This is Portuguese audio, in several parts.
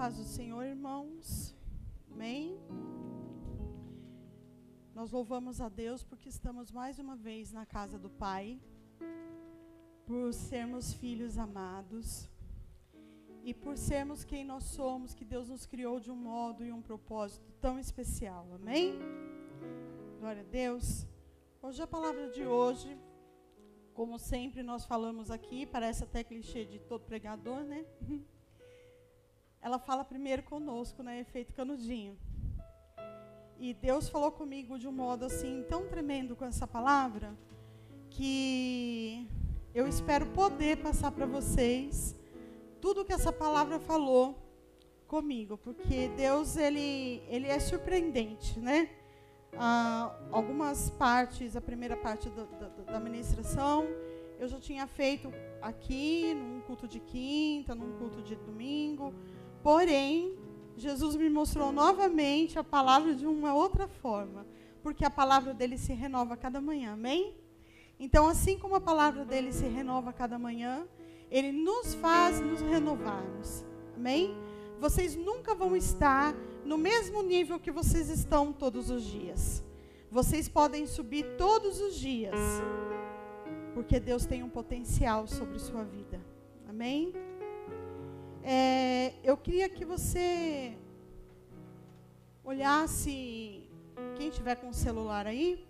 paz do Senhor, irmãos. Amém. Nós louvamos a Deus porque estamos mais uma vez na casa do Pai, por sermos filhos amados e por sermos quem nós somos, que Deus nos criou de um modo e um propósito tão especial. Amém? Glória a Deus. Hoje a palavra de hoje, como sempre nós falamos aqui, parece até clichê de todo pregador, né? ela fala primeiro conosco, né? Efeito canudinho. E Deus falou comigo de um modo assim tão tremendo com essa palavra que eu espero poder passar para vocês tudo que essa palavra falou comigo, porque Deus ele ele é surpreendente, né? Ah, algumas partes, a primeira parte da, da, da ministração, eu já tinha feito aqui, num culto de quinta, num culto de domingo. Porém, Jesus me mostrou novamente a palavra de uma outra forma, porque a palavra dele se renova cada manhã, amém? Então, assim como a palavra dele se renova cada manhã, ele nos faz nos renovarmos, amém? Vocês nunca vão estar no mesmo nível que vocês estão todos os dias. Vocês podem subir todos os dias, porque Deus tem um potencial sobre sua vida, amém? É, eu queria que você olhasse, quem tiver com o celular aí,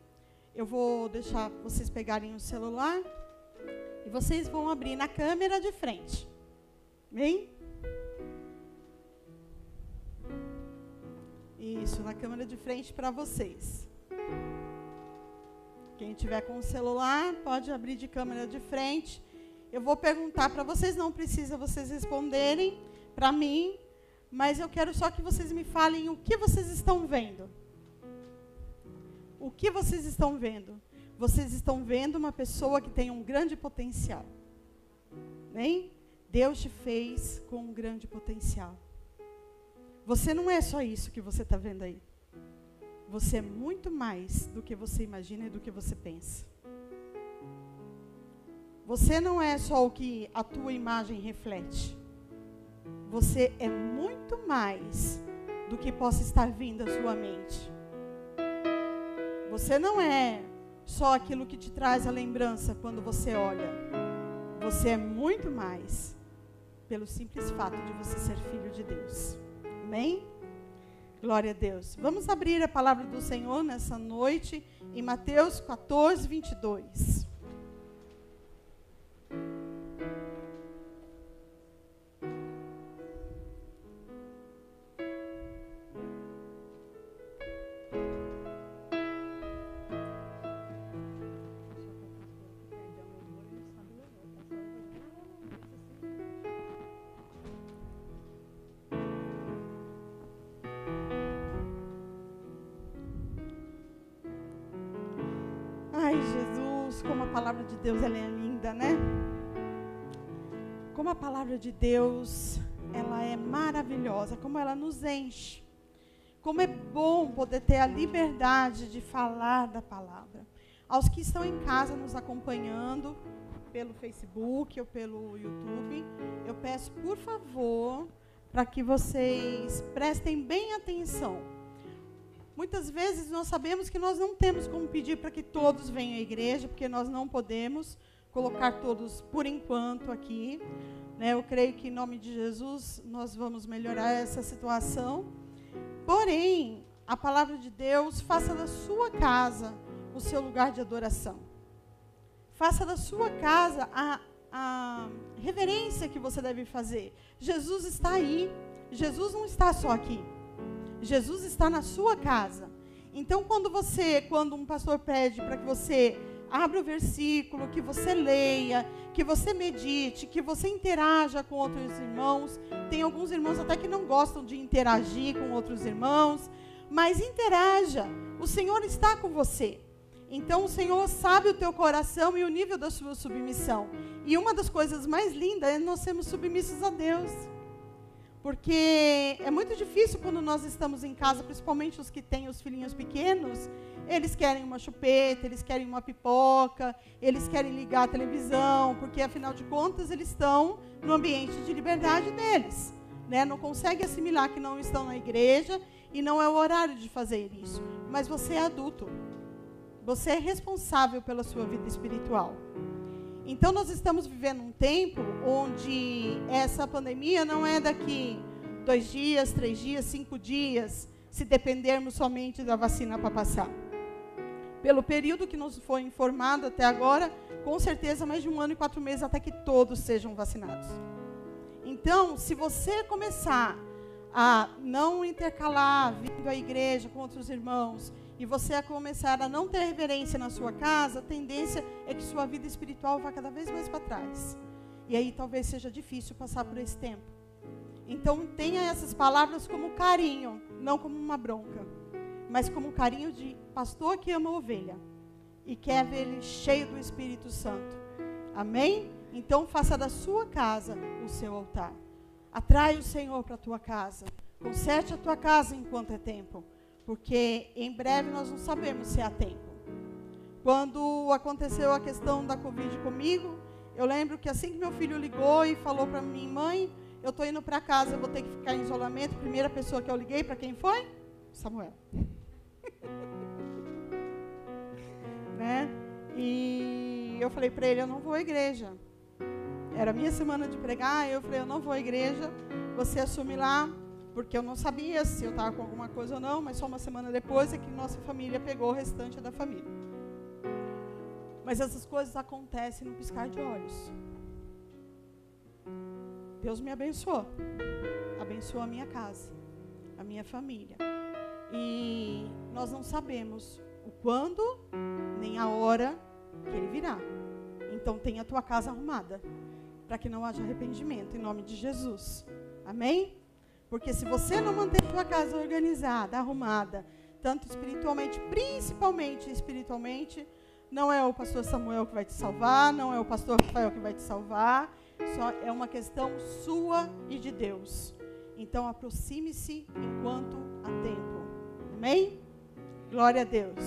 eu vou deixar vocês pegarem o celular e vocês vão abrir na câmera de frente. Bem? Isso, na câmera de frente para vocês. Quem tiver com o celular, pode abrir de câmera de frente. Eu vou perguntar para vocês, não precisa vocês responderem para mim, mas eu quero só que vocês me falem o que vocês estão vendo. O que vocês estão vendo? Vocês estão vendo uma pessoa que tem um grande potencial. Bem? Deus te fez com um grande potencial. Você não é só isso que você está vendo aí. Você é muito mais do que você imagina e do que você pensa. Você não é só o que a tua imagem reflete. Você é muito mais do que possa estar vindo à sua mente. Você não é só aquilo que te traz a lembrança quando você olha. Você é muito mais pelo simples fato de você ser filho de Deus. Amém? Glória a Deus. Vamos abrir a palavra do Senhor nessa noite em Mateus 14, 22. Deus ela é linda, né? Como a palavra de Deus, ela é maravilhosa, como ela nos enche. Como é bom poder ter a liberdade de falar da palavra. Aos que estão em casa nos acompanhando pelo Facebook ou pelo YouTube, eu peço, por favor, para que vocês prestem bem atenção Muitas vezes nós sabemos que nós não temos como pedir para que todos venham à igreja, porque nós não podemos colocar todos por enquanto aqui. Né? Eu creio que em nome de Jesus nós vamos melhorar essa situação. Porém, a palavra de Deus, faça da sua casa o seu lugar de adoração. Faça da sua casa a, a reverência que você deve fazer. Jesus está aí. Jesus não está só aqui. Jesus está na sua casa. Então, quando você, quando um pastor pede para que você abra o versículo, que você leia, que você medite, que você interaja com outros irmãos. Tem alguns irmãos até que não gostam de interagir com outros irmãos, mas interaja. O Senhor está com você. Então o Senhor sabe o teu coração e o nível da sua submissão. E uma das coisas mais lindas é nós sermos submissos a Deus. Porque é muito difícil quando nós estamos em casa, principalmente os que têm os filhinhos pequenos, eles querem uma chupeta, eles querem uma pipoca, eles querem ligar a televisão, porque afinal de contas eles estão no ambiente de liberdade deles. né, não consegue assimilar que não estão na igreja e não é o horário de fazer isso. Mas você é adulto. Você é responsável pela sua vida espiritual. Então nós estamos vivendo um tempo onde essa pandemia não é daqui dois dias, três dias, cinco dias, se dependermos somente da vacina para passar. Pelo período que nos foi informado até agora, com certeza mais de um ano e quatro meses até que todos sejam vacinados. Então, se você começar a não intercalar vindo à igreja com outros irmãos, e você a começar a não ter reverência na sua casa, a tendência é que sua vida espiritual vá cada vez mais para trás. E aí talvez seja difícil passar por esse tempo. Então tenha essas palavras como carinho, não como uma bronca, mas como carinho de pastor que ama a ovelha e quer ver ele cheio do Espírito Santo. Amém? Então faça da sua casa o seu altar. Atrai o Senhor para a tua casa. Conserte a tua casa enquanto é tempo. Porque em breve nós não sabemos se há tempo. Quando aconteceu a questão da Covid comigo, eu lembro que assim que meu filho ligou e falou para mim, mãe, eu estou indo para casa, eu vou ter que ficar em isolamento. Primeira pessoa que eu liguei, para quem foi? Samuel. né? E eu falei para ele, eu não vou à igreja. Era minha semana de pregar, eu falei, eu não vou à igreja, você assume lá, porque eu não sabia se eu estava com alguma coisa ou não, mas só uma semana depois é que nossa família pegou o restante da família. Mas essas coisas acontecem no piscar de olhos. Deus me abençoou. Abençoou a minha casa, a minha família. E nós não sabemos o quando nem a hora que ele virá. Então tenha a tua casa arrumada para que não haja arrependimento, em nome de Jesus. Amém? Porque se você não manter a tua casa organizada, arrumada, tanto espiritualmente, principalmente espiritualmente, não é o pastor Samuel que vai te salvar, não é o pastor Rafael que vai te salvar, só é uma questão sua e de Deus. Então aproxime-se enquanto há tempo. Amém? Glória a Deus.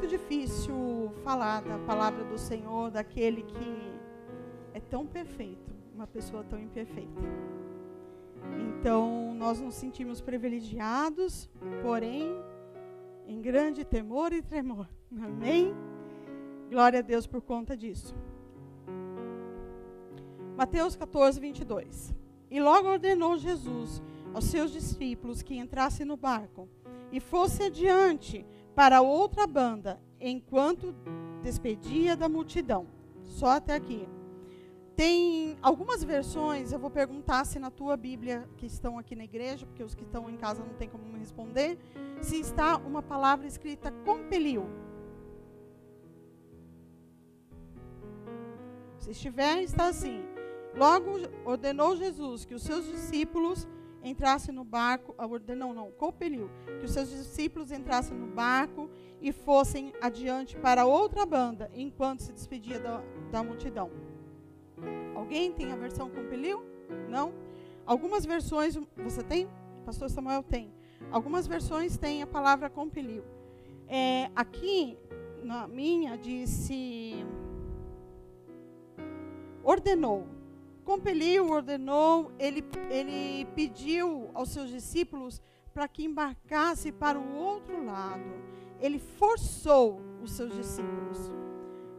Muito difícil falar da palavra do Senhor, daquele que é tão perfeito, uma pessoa tão imperfeita. Então, nós nos sentimos privilegiados, porém, em grande temor e tremor. Amém? Glória a Deus por conta disso. Mateus 14, 22. E logo ordenou Jesus aos seus discípulos que entrassem no barco e fosse adiante para outra banda, enquanto despedia da multidão. Só até aqui. Tem algumas versões, eu vou perguntar se na tua Bíblia, que estão aqui na igreja, porque os que estão em casa não tem como me responder, se está uma palavra escrita compeliu. Se estiver, está assim. Logo ordenou Jesus que os seus discípulos entrasse no barco, ordenou não, compeliu que os seus discípulos entrassem no barco e fossem adiante para outra banda, enquanto se despedia da, da multidão. Alguém tem a versão compeliu? Não? Algumas versões, você tem? Pastor Samuel tem. Algumas versões têm a palavra compeliu. É, aqui, na minha, disse ordenou compeliu, ordenou, ele, ele pediu aos seus discípulos para que embarcasse para o outro lado. Ele forçou os seus discípulos.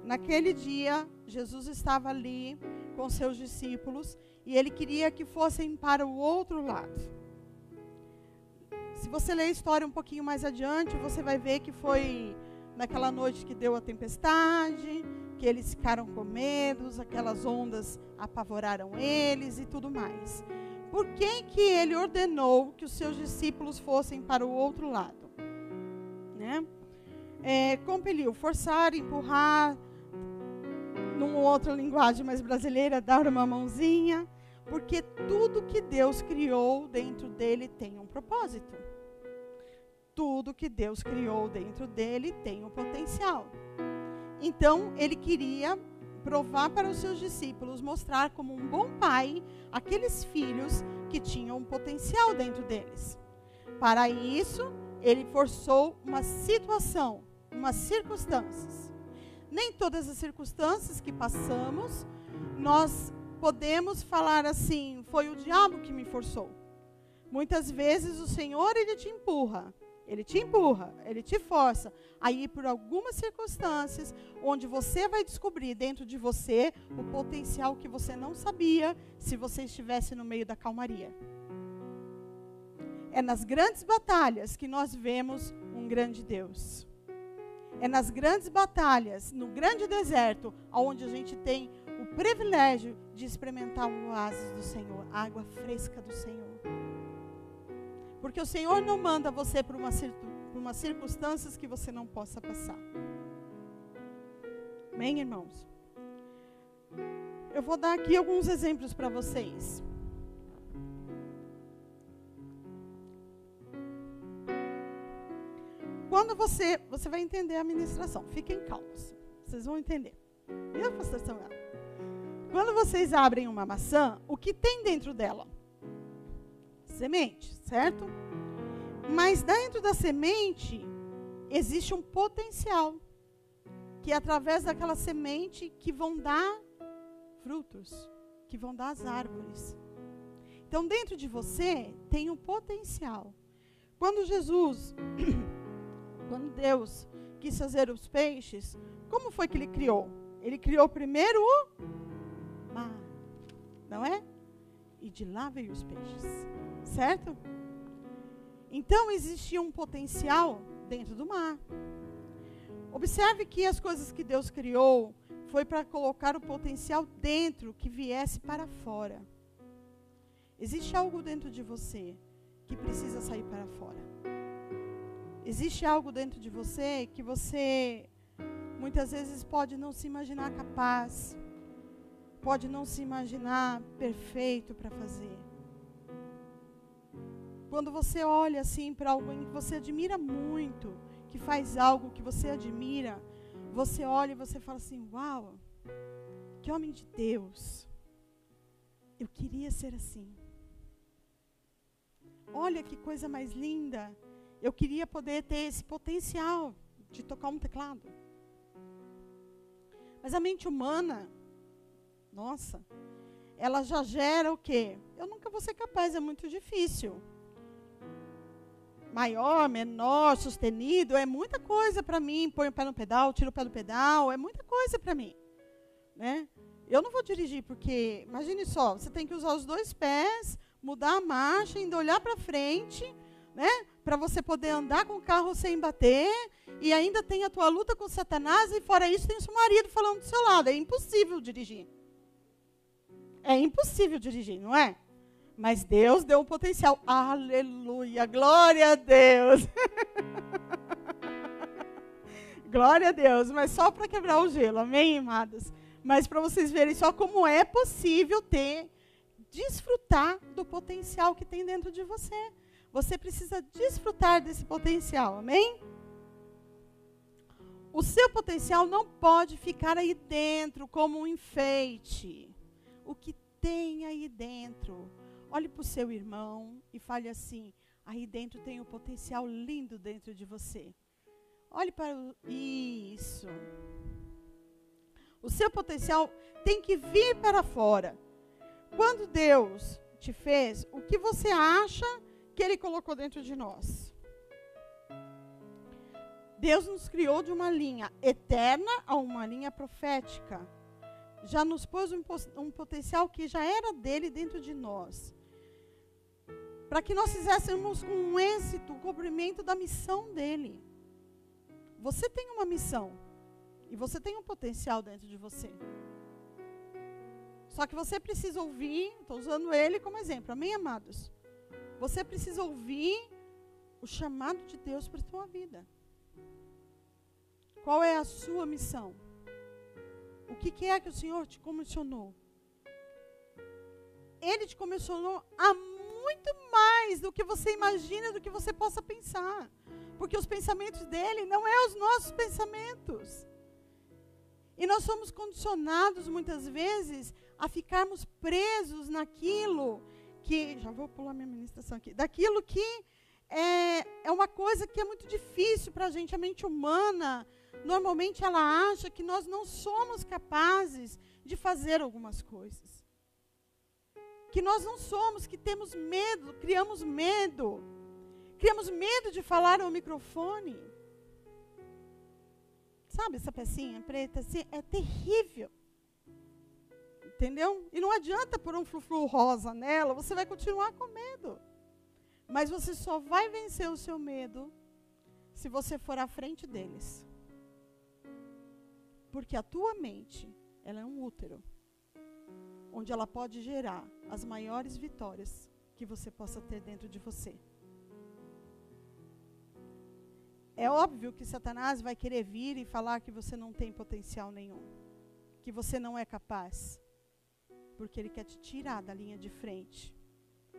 Naquele dia, Jesus estava ali com seus discípulos e ele queria que fossem para o outro lado. Se você ler a história um pouquinho mais adiante, você vai ver que foi naquela noite que deu a tempestade, que eles ficaram com medo, aquelas ondas apavoraram eles e tudo mais. Por que, que ele ordenou que os seus discípulos fossem para o outro lado? Né? É, compeliu, forçar, empurrar, numa outra linguagem mais brasileira, dar uma mãozinha, porque tudo que Deus criou dentro dele tem um propósito. Tudo que Deus criou dentro dele tem um potencial. Então, ele queria provar para os seus discípulos, mostrar como um bom pai aqueles filhos que tinham um potencial dentro deles. Para isso, ele forçou uma situação, umas circunstâncias. Nem todas as circunstâncias que passamos, nós podemos falar assim: foi o diabo que me forçou. Muitas vezes o Senhor ele te empurra, ele te empurra, ele te força aí por algumas circunstâncias onde você vai descobrir dentro de você o potencial que você não sabia se você estivesse no meio da calmaria. É nas grandes batalhas que nós vemos um grande Deus. É nas grandes batalhas, no grande deserto, onde a gente tem o privilégio de experimentar o oásis do Senhor, a água fresca do Senhor. Porque o Senhor não manda você por, uma, umas circunstâncias que você não possa passar. Amém, irmãos? Eu vou dar aqui alguns exemplos para vocês. Quando você, você vai entender a ministração, fiquem calmos. Vocês vão entender. Viu, pastor Samuel? Quando vocês abrem uma maçã, o que tem dentro dela? Semente, certo? Mas dentro da semente existe um potencial que é através daquela semente que vão dar frutos, que vão dar as árvores. Então dentro de você tem um potencial. Quando Jesus quando Deus quis fazer os peixes, como foi que ele criou? Ele criou primeiro o mar, não é? E de lá veio os peixes, certo? Então existia um potencial dentro do mar. Observe que as coisas que Deus criou foi para colocar o potencial dentro que viesse para fora. Existe algo dentro de você que precisa sair para fora. Existe algo dentro de você que você muitas vezes pode não se imaginar capaz, pode não se imaginar perfeito para fazer. Quando você olha assim para alguém que você admira muito, que faz algo que você admira, você olha e você fala assim: Uau, que homem de Deus. Eu queria ser assim. Olha que coisa mais linda. Eu queria poder ter esse potencial de tocar um teclado. Mas a mente humana, nossa, ela já gera o quê? Eu nunca vou ser capaz, é muito difícil. Maior, menor, sustenido, é muita coisa para mim. Põe o pé no pedal, tiro o pé do pedal, é muita coisa para mim. Né? Eu não vou dirigir porque, imagine só, você tem que usar os dois pés, mudar a marcha, ainda olhar para frente, né? Para você poder andar com o carro sem bater, e ainda tem a tua luta com Satanás, e fora isso tem o seu marido falando do seu lado. É impossível dirigir. É impossível dirigir, não é? Mas Deus deu um potencial. Aleluia! Glória a Deus! Glória a Deus, mas só para quebrar o gelo, amém, amados? Mas para vocês verem só como é possível ter, desfrutar do potencial que tem dentro de você. Você precisa desfrutar desse potencial, amém? O seu potencial não pode ficar aí dentro como um enfeite. O que tem aí dentro? Olhe para o seu irmão e fale assim: aí dentro tem um potencial lindo dentro de você. Olhe para o, isso. O seu potencial tem que vir para fora. Quando Deus te fez, o que você acha que Ele colocou dentro de nós. Deus nos criou de uma linha eterna a uma linha profética. Já nos pôs um, um potencial que já era dele dentro de nós. Para que nós fizéssemos com êxito o cumprimento da missão dele. Você tem uma missão. E você tem um potencial dentro de você. Só que você precisa ouvir, estou usando ele como exemplo, amém, amados? Você precisa ouvir o chamado de Deus para a sua vida. Qual é a sua missão? O que, que é que o Senhor te comissionou? Ele te comissionou a muito mais do que você imagina, do que você possa pensar. Porque os pensamentos dele não é os nossos pensamentos. E nós somos condicionados muitas vezes a ficarmos presos naquilo que, já vou pular minha ministração aqui, daquilo que é, é uma coisa que é muito difícil para a gente, a mente humana, normalmente ela acha que nós não somos capazes de fazer algumas coisas. Que nós não somos, que temos medo, criamos medo. Criamos medo de falar ao microfone. Sabe essa pecinha preta assim? É terrível. Entendeu? E não adianta pôr um frufru rosa nela, você vai continuar com medo. Mas você só vai vencer o seu medo se você for à frente deles. Porque a tua mente, ela é um útero, onde ela pode gerar as maiores vitórias que você possa ter dentro de você. É óbvio que Satanás vai querer vir e falar que você não tem potencial nenhum, que você não é capaz, porque ele quer te tirar da linha de frente,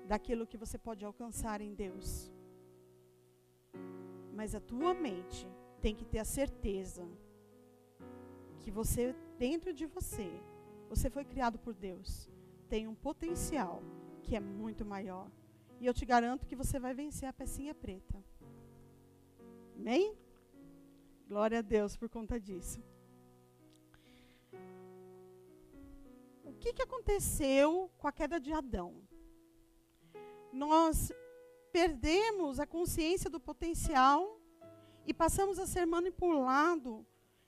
daquilo que você pode alcançar em Deus. Mas a tua mente tem que ter a certeza que você, dentro de você, você foi criado por Deus, tem um potencial que é muito maior. E eu te garanto que você vai vencer a pecinha preta. Amém? Glória a Deus por conta disso. O que, que aconteceu com a queda de Adão? Nós perdemos a consciência do potencial e passamos a ser manipulado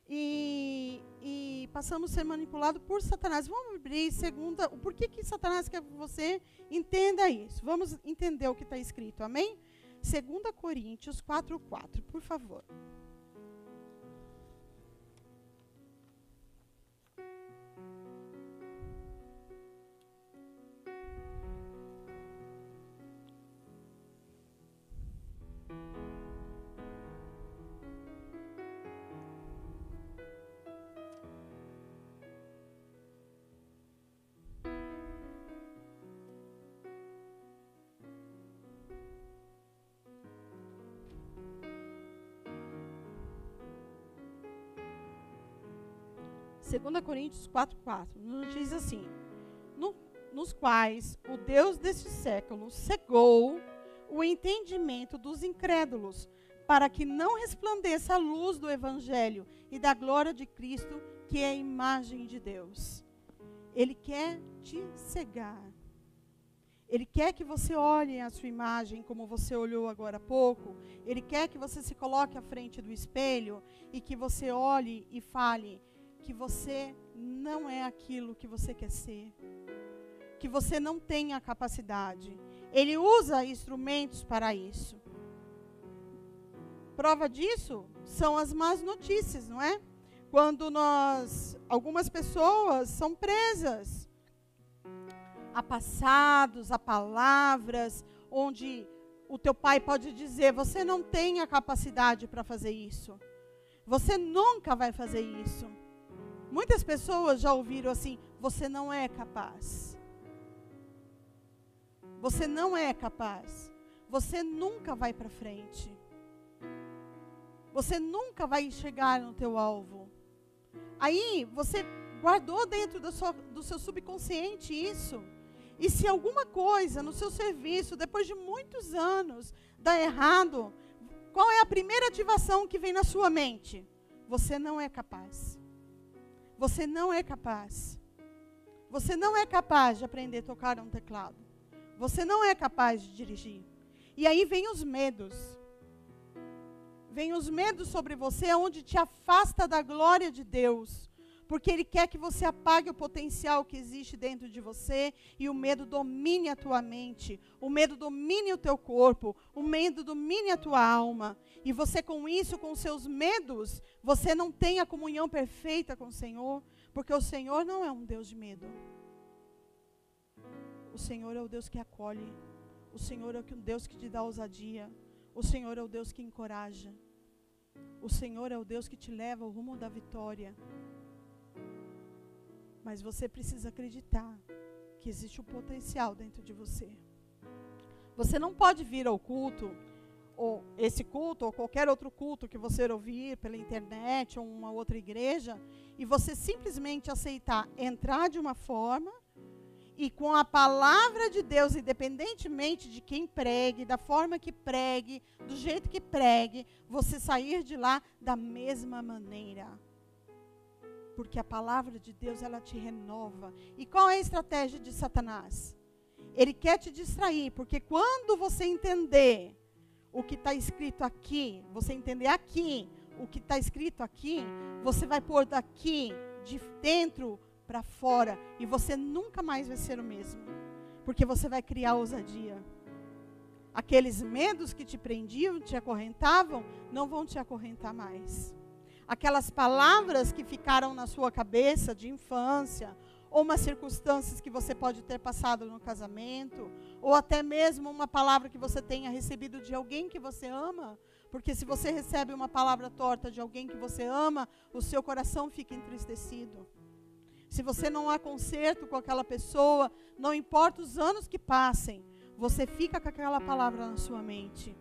e, e, passamos a ser manipulado por Satanás. Vamos abrir segunda. Por que, que Satanás quer que você entenda isso? Vamos entender o que está escrito, amém? 2 Coríntios 4, 4, por favor. 2 Coríntios 4, 4, nos diz assim: no, nos quais o Deus deste século cegou o entendimento dos incrédulos, para que não resplandeça a luz do Evangelho e da glória de Cristo, que é a imagem de Deus. Ele quer te cegar. Ele quer que você olhe a sua imagem como você olhou agora há pouco. Ele quer que você se coloque à frente do espelho e que você olhe e fale: que você não é aquilo que você quer ser, que você não tem a capacidade. Ele usa instrumentos para isso. Prova disso são as más notícias, não é? Quando nós, algumas pessoas são presas a passados, a palavras, onde o teu pai pode dizer: você não tem a capacidade para fazer isso. Você nunca vai fazer isso. Muitas pessoas já ouviram assim: você não é capaz. Você não é capaz. Você nunca vai para frente. Você nunca vai chegar no teu alvo. Aí você guardou dentro do seu, do seu subconsciente isso. E se alguma coisa no seu serviço, depois de muitos anos, dá errado, qual é a primeira ativação que vem na sua mente? Você não é capaz. Você não é capaz. Você não é capaz de aprender a tocar um teclado. Você não é capaz de dirigir. E aí vem os medos. Vem os medos sobre você, onde te afasta da glória de Deus porque Ele quer que você apague o potencial que existe dentro de você e o medo domine a tua mente, o medo domine o teu corpo, o medo domine a tua alma. E você, com isso, com seus medos, você não tem a comunhão perfeita com o Senhor, porque o Senhor não é um Deus de medo. O Senhor é o Deus que acolhe, o Senhor é o Deus que te dá ousadia, o Senhor é o Deus que encoraja. O Senhor é o Deus que te leva ao rumo da vitória. Mas você precisa acreditar que existe um potencial dentro de você. Você não pode vir ao culto, ou esse culto, ou qualquer outro culto que você ouvir pela internet ou uma outra igreja, e você simplesmente aceitar entrar de uma forma e com a palavra de Deus, independentemente de quem pregue, da forma que pregue, do jeito que pregue, você sair de lá da mesma maneira. Porque a palavra de Deus, ela te renova. E qual é a estratégia de Satanás? Ele quer te distrair, porque quando você entender o que está escrito aqui, você entender aqui o que está escrito aqui, você vai pôr daqui, de dentro para fora e você nunca mais vai ser o mesmo. Porque você vai criar ousadia. Aqueles medos que te prendiam, te acorrentavam, não vão te acorrentar mais. Aquelas palavras que ficaram na sua cabeça de infância, ou umas circunstâncias que você pode ter passado no casamento, ou até mesmo uma palavra que você tenha recebido de alguém que você ama, porque se você recebe uma palavra torta de alguém que você ama, o seu coração fica entristecido. Se você não há conserto com aquela pessoa, não importa os anos que passem, você fica com aquela palavra na sua mente.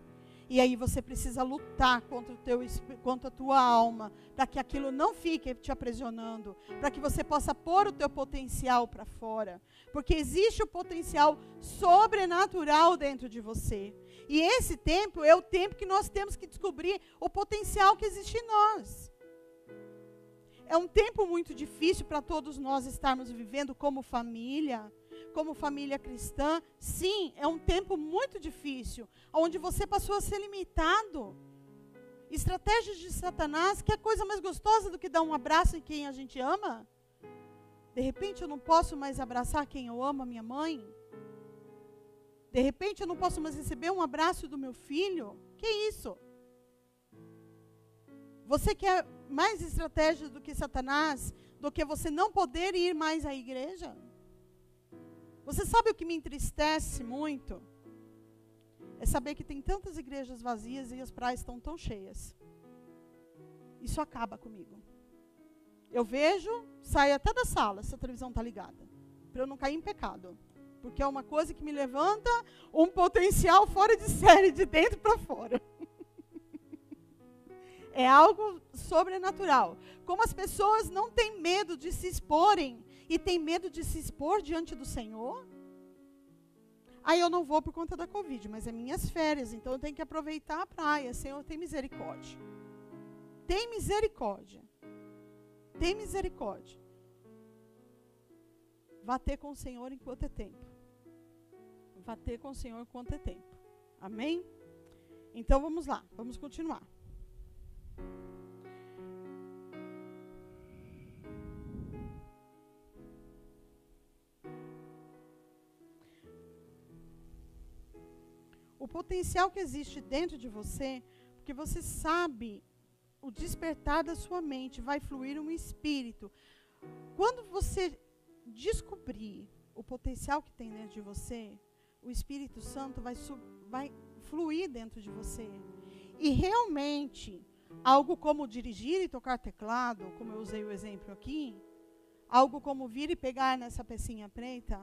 E aí você precisa lutar contra, o teu, contra a tua alma, para que aquilo não fique te aprisionando, para que você possa pôr o teu potencial para fora. Porque existe o potencial sobrenatural dentro de você. E esse tempo é o tempo que nós temos que descobrir o potencial que existe em nós. É um tempo muito difícil para todos nós estarmos vivendo como família, como família cristã. Sim, é um tempo muito difícil, onde você passou a ser limitado. Estratégias de Satanás, que é coisa mais gostosa do que dar um abraço em quem a gente ama. De repente eu não posso mais abraçar quem eu amo, a minha mãe. De repente eu não posso mais receber um abraço do meu filho. Que isso? Você quer mais estratégias do que Satanás, do que você não poder ir mais à igreja? Você sabe o que me entristece muito? É saber que tem tantas igrejas vazias e as praias estão tão cheias. Isso acaba comigo. Eu vejo, saio até da sala se a televisão está ligada, para eu não cair em pecado. Porque é uma coisa que me levanta um potencial fora de série, de dentro para fora. É algo sobrenatural. Como as pessoas não têm medo de se exporem e têm medo de se expor diante do Senhor. Aí eu não vou por conta da Covid, mas é minhas férias, então eu tenho que aproveitar a praia. Senhor, tem misericórdia. Tem misericórdia. Tem misericórdia. Vá ter com o Senhor enquanto é tempo. Vá ter com o Senhor enquanto é tempo. Amém? Então vamos lá, vamos continuar. O potencial que existe dentro de você, porque você sabe o despertar da sua mente, vai fluir um espírito. Quando você descobrir o potencial que tem dentro de você, o Espírito Santo vai, vai fluir dentro de você. E realmente, algo como dirigir e tocar teclado, como eu usei o exemplo aqui, algo como vir e pegar nessa pecinha preta,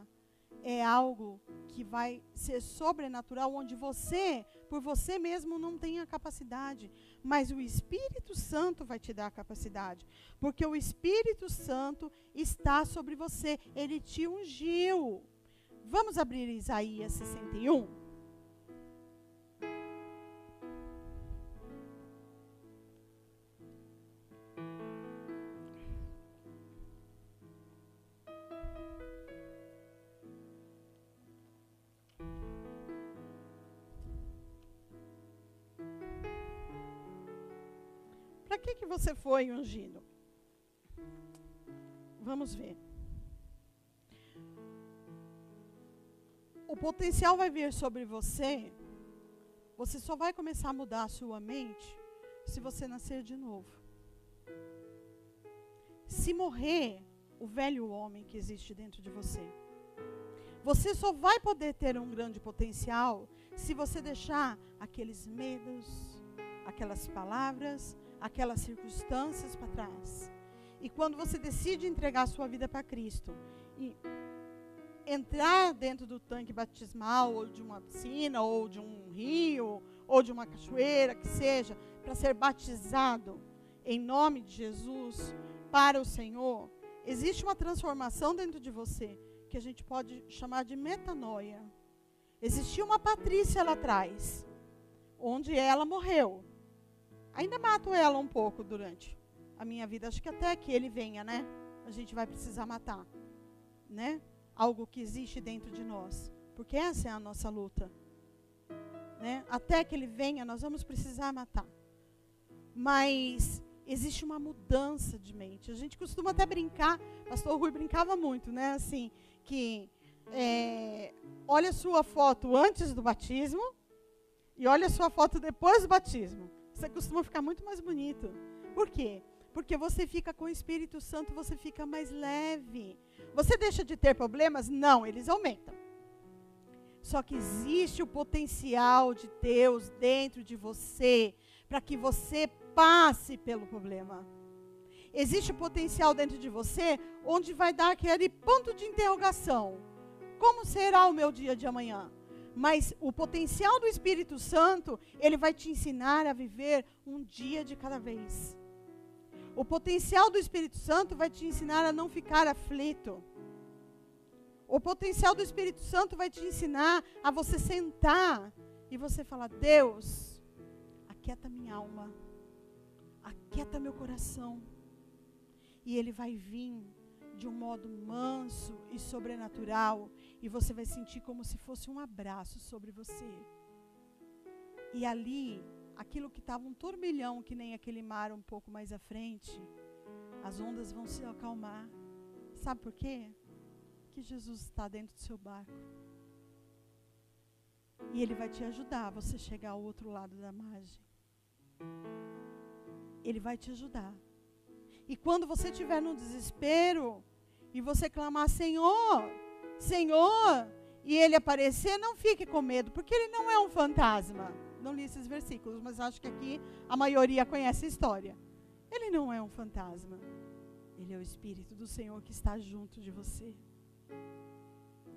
é algo que vai ser sobrenatural, onde você, por você mesmo, não tem a capacidade, mas o Espírito Santo vai te dar a capacidade, porque o Espírito Santo está sobre você, ele te ungiu. Vamos abrir Isaías 61? Você foi ungido? Vamos ver. O potencial vai vir sobre você. Você só vai começar a mudar a sua mente se você nascer de novo. Se morrer o velho homem que existe dentro de você. Você só vai poder ter um grande potencial se você deixar aqueles medos, aquelas palavras, aquelas circunstâncias para trás. E quando você decide entregar sua vida para Cristo e entrar dentro do tanque batismal, ou de uma piscina, ou de um rio, ou de uma cachoeira, que seja, para ser batizado em nome de Jesus para o Senhor, existe uma transformação dentro de você que a gente pode chamar de metanoia. Existia uma Patrícia lá atrás, onde ela morreu. Ainda mato ela um pouco durante a minha vida. Acho que até que ele venha, né? A gente vai precisar matar, né? Algo que existe dentro de nós. Porque essa é a nossa luta. Né? Até que ele venha, nós vamos precisar matar. Mas existe uma mudança de mente. A gente costuma até brincar, pastor Rui brincava muito, né? Assim, que é, olha sua foto antes do batismo e olha sua foto depois do batismo. Você costuma ficar muito mais bonito. Por quê? Porque você fica com o Espírito Santo, você fica mais leve. Você deixa de ter problemas? Não, eles aumentam. Só que existe o potencial de Deus dentro de você para que você passe pelo problema. Existe o potencial dentro de você onde vai dar aquele ponto de interrogação. Como será o meu dia de amanhã? Mas o potencial do Espírito Santo, ele vai te ensinar a viver um dia de cada vez. O potencial do Espírito Santo vai te ensinar a não ficar aflito. O potencial do Espírito Santo vai te ensinar a você sentar e você falar: Deus, aquieta minha alma, aquieta meu coração. E ele vai vir de um modo manso e sobrenatural, e você vai sentir como se fosse um abraço sobre você. E ali, aquilo que estava um turbilhão, que nem aquele mar um pouco mais à frente, as ondas vão se acalmar. Sabe por quê? que Jesus está dentro do seu barco. E Ele vai te ajudar a você chegar ao outro lado da margem. Ele vai te ajudar. E quando você estiver no desespero e você clamar, Senhor, Senhor, e Ele aparecer, não fique com medo, porque Ele não é um fantasma. Não li esses versículos, mas acho que aqui a maioria conhece a história. Ele não é um fantasma. Ele é o Espírito do Senhor que está junto de você.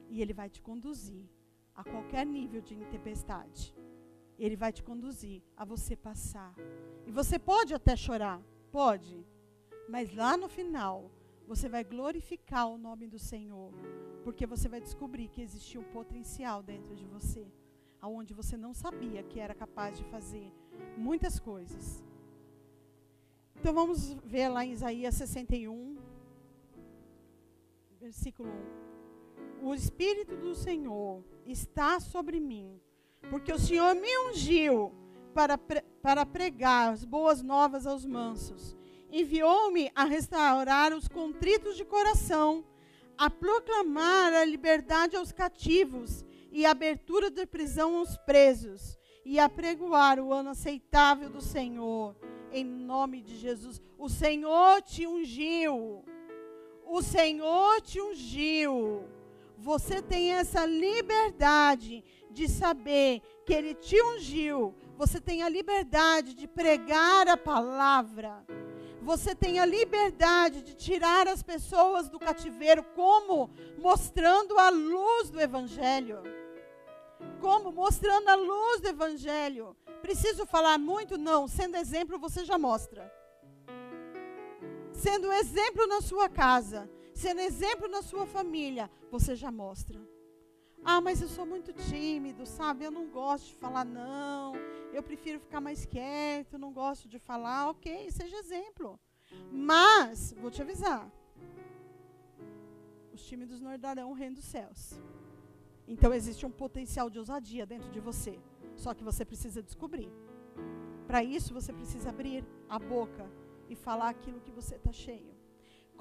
E Ele vai te conduzir a qualquer nível de tempestade. Ele vai te conduzir a você passar. E você pode até chorar, pode. Mas lá no final, você vai glorificar o nome do Senhor. Porque você vai descobrir que existia um potencial dentro de você. Aonde você não sabia que era capaz de fazer muitas coisas. Então vamos ver lá em Isaías 61, versículo 1 o Espírito do Senhor está sobre mim, porque o Senhor me ungiu para, pre para pregar as boas novas aos mansos. Enviou-me a restaurar os contritos de coração, a proclamar a liberdade aos cativos e a abertura da prisão aos presos, e a pregoar o ano aceitável do Senhor, em nome de Jesus. O Senhor te ungiu. O Senhor te ungiu você tem essa liberdade de saber que Ele te ungiu. Você tem a liberdade de pregar a palavra. Você tem a liberdade de tirar as pessoas do cativeiro, como mostrando a luz do Evangelho. Como mostrando a luz do Evangelho. Preciso falar muito? Não. Sendo exemplo, você já mostra. Sendo exemplo na sua casa sendo exemplo na sua família, você já mostra. Ah, mas eu sou muito tímido, sabe? Eu não gosto de falar não. Eu prefiro ficar mais quieto, não gosto de falar. Ok, seja exemplo. Mas, vou te avisar. Os tímidos não herdarão o reino dos céus. Então existe um potencial de ousadia dentro de você. Só que você precisa descobrir. Para isso você precisa abrir a boca e falar aquilo que você está cheio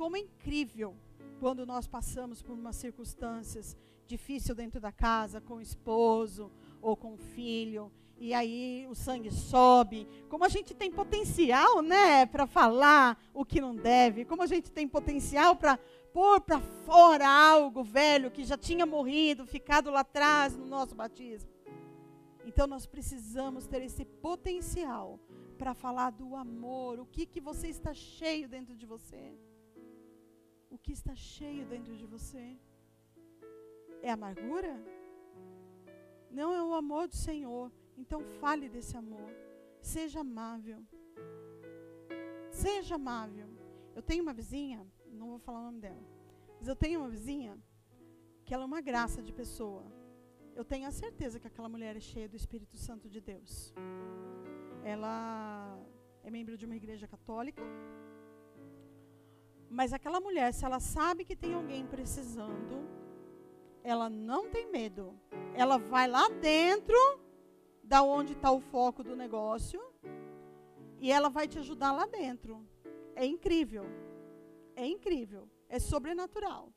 como é incrível quando nós passamos por umas circunstâncias difíceis dentro da casa, com o esposo ou com o filho, e aí o sangue sobe. Como a gente tem potencial, né, para falar o que não deve, como a gente tem potencial para pôr para fora algo velho que já tinha morrido, ficado lá atrás no nosso batismo. Então nós precisamos ter esse potencial para falar do amor, o que que você está cheio dentro de você o que está cheio dentro de você? É amargura? Não é o amor do Senhor. Então fale desse amor. Seja amável. Seja amável. Eu tenho uma vizinha, não vou falar o nome dela, mas eu tenho uma vizinha que ela é uma graça de pessoa. Eu tenho a certeza que aquela mulher é cheia do Espírito Santo de Deus. Ela é membro de uma igreja católica. Mas aquela mulher, se ela sabe que tem alguém precisando, ela não tem medo. Ela vai lá dentro da onde está o foco do negócio e ela vai te ajudar lá dentro. É incrível. É incrível. É sobrenatural.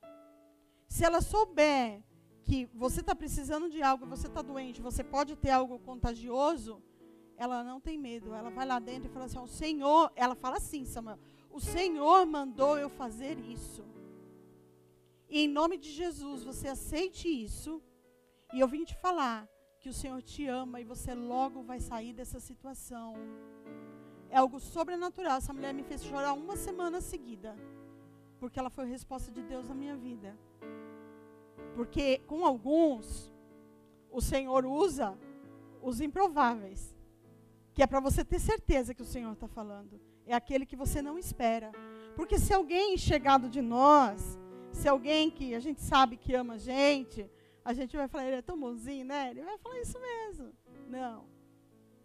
Se ela souber que você está precisando de algo, você está doente, você pode ter algo contagioso, ela não tem medo. Ela vai lá dentro e fala assim: O Senhor, ela fala assim, Samuel: O Senhor mandou eu fazer isso. E em nome de Jesus, você aceite isso. E eu vim te falar que o Senhor te ama e você logo vai sair dessa situação. É algo sobrenatural. Essa mulher me fez chorar uma semana seguida. Porque ela foi a resposta de Deus na minha vida. Porque com alguns, o Senhor usa os improváveis. Que é para você ter certeza que o Senhor está falando. É aquele que você não espera. Porque se alguém chegado de nós, se alguém que a gente sabe que ama a gente, a gente vai falar, ele é tão bonzinho, né? Ele vai falar isso mesmo. Não.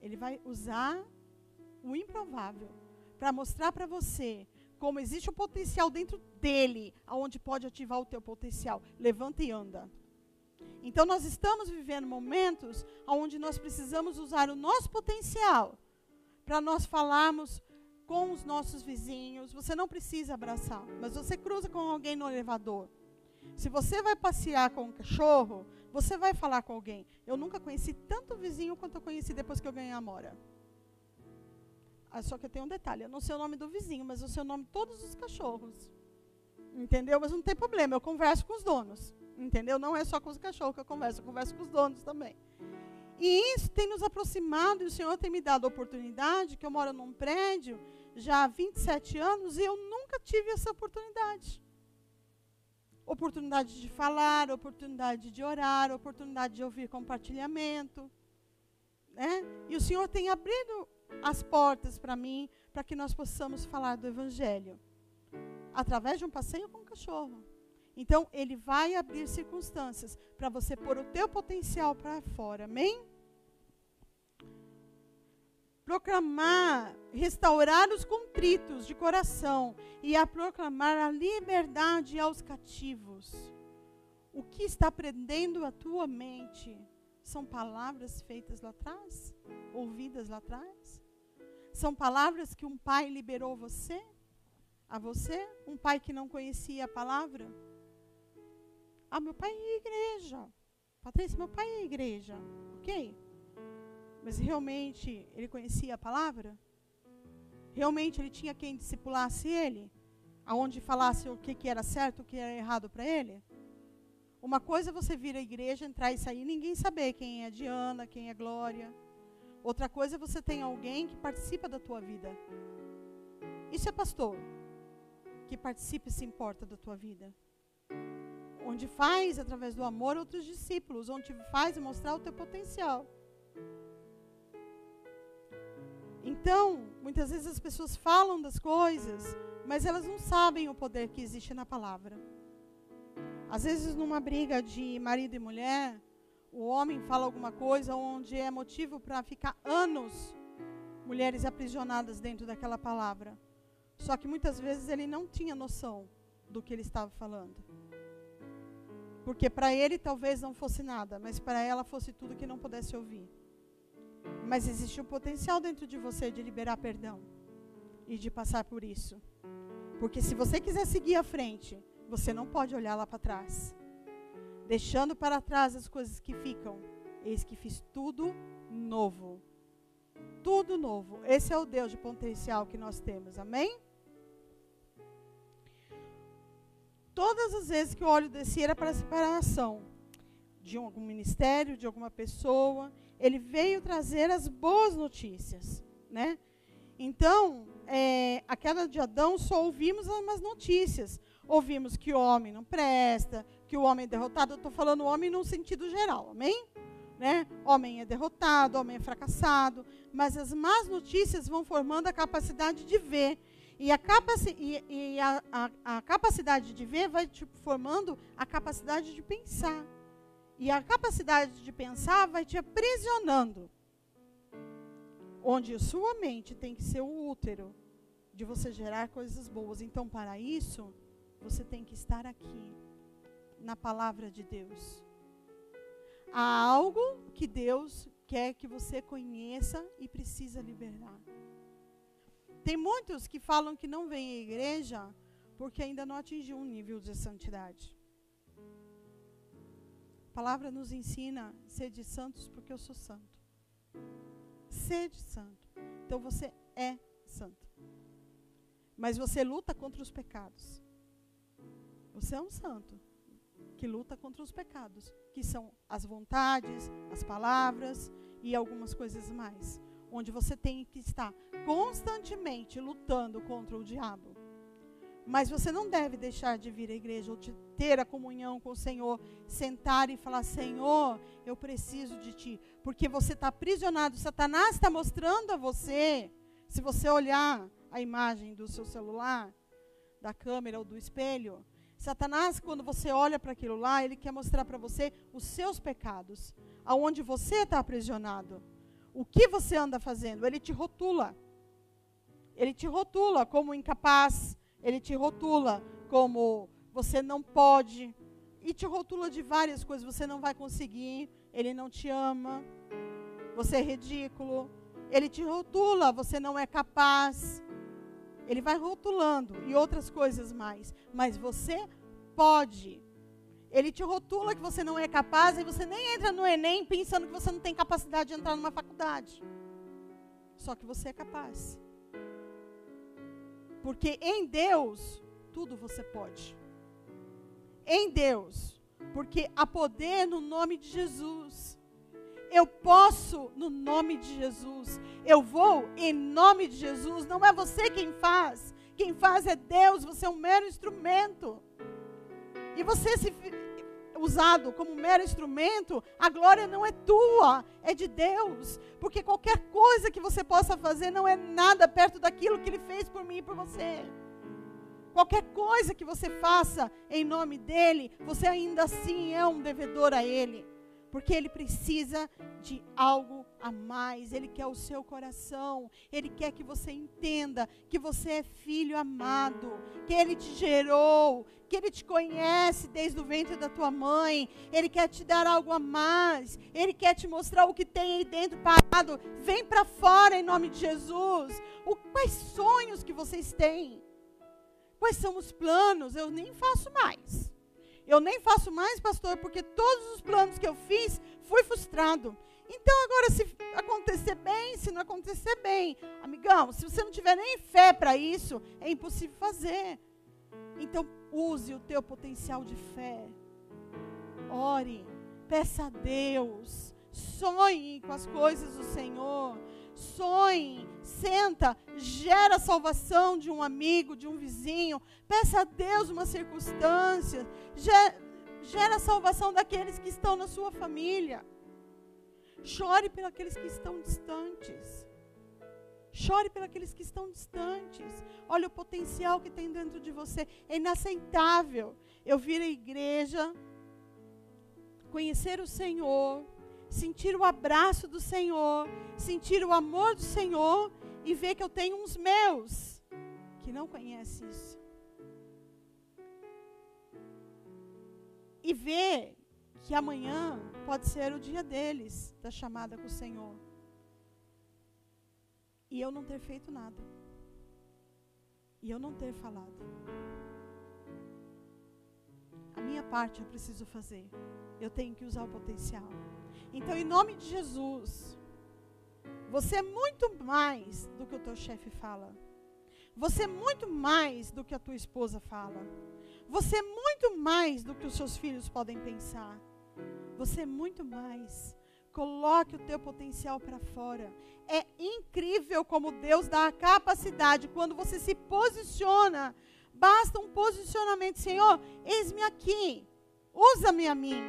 Ele vai usar o improvável para mostrar para você como existe um potencial dentro dele, aonde pode ativar o teu potencial. Levanta e anda. Então nós estamos vivendo momentos onde nós precisamos usar o nosso potencial para nós falarmos com os nossos vizinhos. Você não precisa abraçar, mas você cruza com alguém no elevador. Se você vai passear com um cachorro, você vai falar com alguém. Eu nunca conheci tanto vizinho quanto eu conheci depois que eu ganhei a Mora. Ah, só que eu tenho um detalhe, eu não sei o nome do vizinho, mas eu sei o nome de todos os cachorros. Entendeu? Mas não tem problema, eu converso com os donos. Entendeu? Não é só com os cachorros que eu converso, eu converso com os donos também. E isso tem nos aproximado, e o Senhor tem me dado a oportunidade, que eu moro num prédio já há 27 anos, e eu nunca tive essa oportunidade. Oportunidade de falar, oportunidade de orar, oportunidade de ouvir compartilhamento. Né? E o Senhor tem abrido as portas para mim, para que nós possamos falar do Evangelho. Através de um passeio com o cachorro. Então, ele vai abrir circunstâncias para você pôr o teu potencial para fora. Amém? Proclamar, restaurar os contritos de coração e a proclamar a liberdade aos cativos. O que está prendendo a tua mente? São palavras feitas lá atrás? Ouvidas lá atrás? São palavras que um pai liberou você? A você? Um pai que não conhecia a palavra? Ah, meu pai é igreja. Patrícia, meu pai é igreja. Ok. Mas realmente ele conhecia a palavra? Realmente ele tinha quem discipulasse ele? Aonde falasse o que, que era certo, o que era errado para ele? Uma coisa é você vir à igreja, entrar e sair, ninguém saber quem é Diana, quem é Glória. Outra coisa é você ter alguém que participa da tua vida. Isso é pastor, que participa e se importa da tua vida. Onde faz, através do amor, outros discípulos. Onde faz mostrar o teu potencial. Então, muitas vezes as pessoas falam das coisas, mas elas não sabem o poder que existe na palavra. Às vezes, numa briga de marido e mulher, o homem fala alguma coisa onde é motivo para ficar anos mulheres aprisionadas dentro daquela palavra. Só que muitas vezes ele não tinha noção do que ele estava falando. Porque para ele talvez não fosse nada, mas para ela fosse tudo que não pudesse ouvir. Mas existe um potencial dentro de você de liberar perdão e de passar por isso. Porque se você quiser seguir à frente, você não pode olhar lá para trás. Deixando para trás as coisas que ficam. Eis que fiz tudo novo. Tudo novo. Esse é o Deus de potencial que nós temos. Amém? Todas as vezes que o óleo descia era para separação de algum ministério, de alguma pessoa. Ele veio trazer as boas notícias, né? Então, é, a queda de Adão só ouvimos umas notícias ouvimos que o homem não presta, que o homem é derrotado. Eu estou falando homem num sentido geral, amém? Né? Homem é derrotado, homem é fracassado. Mas as más notícias vão formando a capacidade de ver. E a, capaci e, e a, a, a capacidade de ver vai te formando a capacidade de pensar. E a capacidade de pensar vai te aprisionando. Onde sua mente tem que ser o útero de você gerar coisas boas. Então, para isso, você tem que estar aqui, na palavra de Deus. Há algo que Deus quer que você conheça e precisa liberar. Tem muitos que falam que não vêm à igreja porque ainda não atingiu um nível de santidade. A palavra nos ensina ser de santos porque eu sou santo. Sede santo. Então você é santo. Mas você luta contra os pecados. Você é um santo que luta contra os pecados, que são as vontades, as palavras e algumas coisas mais, onde você tem que estar constantemente lutando contra o diabo. Mas você não deve deixar de vir à igreja ou de ter a comunhão com o Senhor, sentar e falar: Senhor, eu preciso de Ti, porque você está aprisionado. Satanás está mostrando a você, se você olhar a imagem do seu celular, da câmera ou do espelho, Satanás, quando você olha para aquilo lá, ele quer mostrar para você os seus pecados, aonde você está aprisionado. O que você anda fazendo? Ele te rotula. Ele te rotula como incapaz, ele te rotula como você não pode, e te rotula de várias coisas. Você não vai conseguir, ele não te ama, você é ridículo. Ele te rotula, você não é capaz. Ele vai rotulando e outras coisas mais. Mas você pode. Ele te rotula que você não é capaz e você nem entra no Enem pensando que você não tem capacidade de entrar numa faculdade. Só que você é capaz. Porque em Deus, tudo você pode. Em Deus. Porque há poder no nome de Jesus. Eu posso no nome de Jesus. Eu vou em nome de Jesus. Não é você quem faz. Quem faz é Deus. Você é um mero instrumento. E você se usado como mero instrumento, a glória não é tua, é de Deus. Porque qualquer coisa que você possa fazer não é nada perto daquilo que Ele fez por mim e por você. Qualquer coisa que você faça em nome dEle, você ainda assim é um devedor a Ele. Porque Ele precisa de algo a mais. Ele quer o seu coração. Ele quer que você entenda que você é filho amado. Que Ele te gerou. Que Ele te conhece desde o ventre da tua mãe. Ele quer te dar algo a mais. Ele quer te mostrar o que tem aí dentro parado. Vem para fora em nome de Jesus. O, quais sonhos que vocês têm? Quais são os planos? Eu nem faço mais. Eu nem faço mais, pastor, porque todos os planos que eu fiz fui frustrado. Então, agora, se acontecer bem, se não acontecer bem, amigão, se você não tiver nem fé para isso, é impossível fazer. Então, use o teu potencial de fé. Ore, peça a Deus, sonhe com as coisas do Senhor sonhe, senta, gera a salvação de um amigo, de um vizinho, peça a Deus uma circunstância, gera, a salvação daqueles que estão na sua família. Chore pelos que estão distantes. Chore pelos que estão distantes. Olha o potencial que tem dentro de você. É inaceitável eu vir à igreja, conhecer o Senhor, sentir o abraço do Senhor, sentir o amor do Senhor e ver que eu tenho uns meus que não conhecem isso. E ver que amanhã pode ser o dia deles, da chamada com o Senhor. E eu não ter feito nada. E eu não ter falado. A minha parte eu preciso fazer. Eu tenho que usar o potencial. Então, em nome de Jesus, você é muito mais do que o teu chefe fala. Você é muito mais do que a tua esposa fala. Você é muito mais do que os seus filhos podem pensar. Você é muito mais. Coloque o teu potencial para fora. É incrível como Deus dá a capacidade quando você se posiciona. Basta um posicionamento, Senhor, eis-me aqui. Usa-me a mim.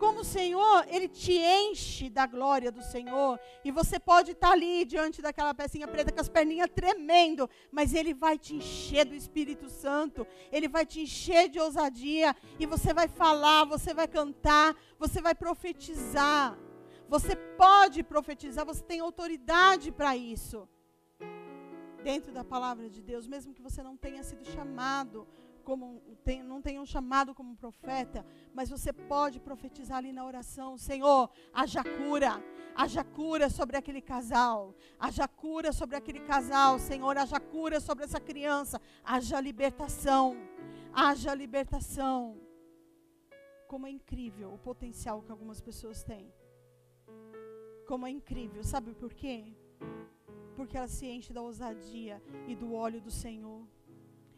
como o Senhor, Ele te enche da glória do Senhor, e você pode estar ali diante daquela pecinha preta com as perninhas tremendo, mas Ele vai te encher do Espírito Santo, Ele vai te encher de ousadia, e você vai falar, você vai cantar, você vai profetizar. Você pode profetizar, você tem autoridade para isso. Dentro da palavra de Deus, mesmo que você não tenha sido chamado como não tenha um chamado como profeta, mas você pode profetizar ali na oração, Senhor, haja cura, haja cura sobre aquele casal, haja cura sobre aquele casal, Senhor, haja cura sobre essa criança, haja libertação, haja libertação. Como é incrível o potencial que algumas pessoas têm. Como é incrível, sabe por quê? Porque elas se enchem da ousadia e do óleo do Senhor.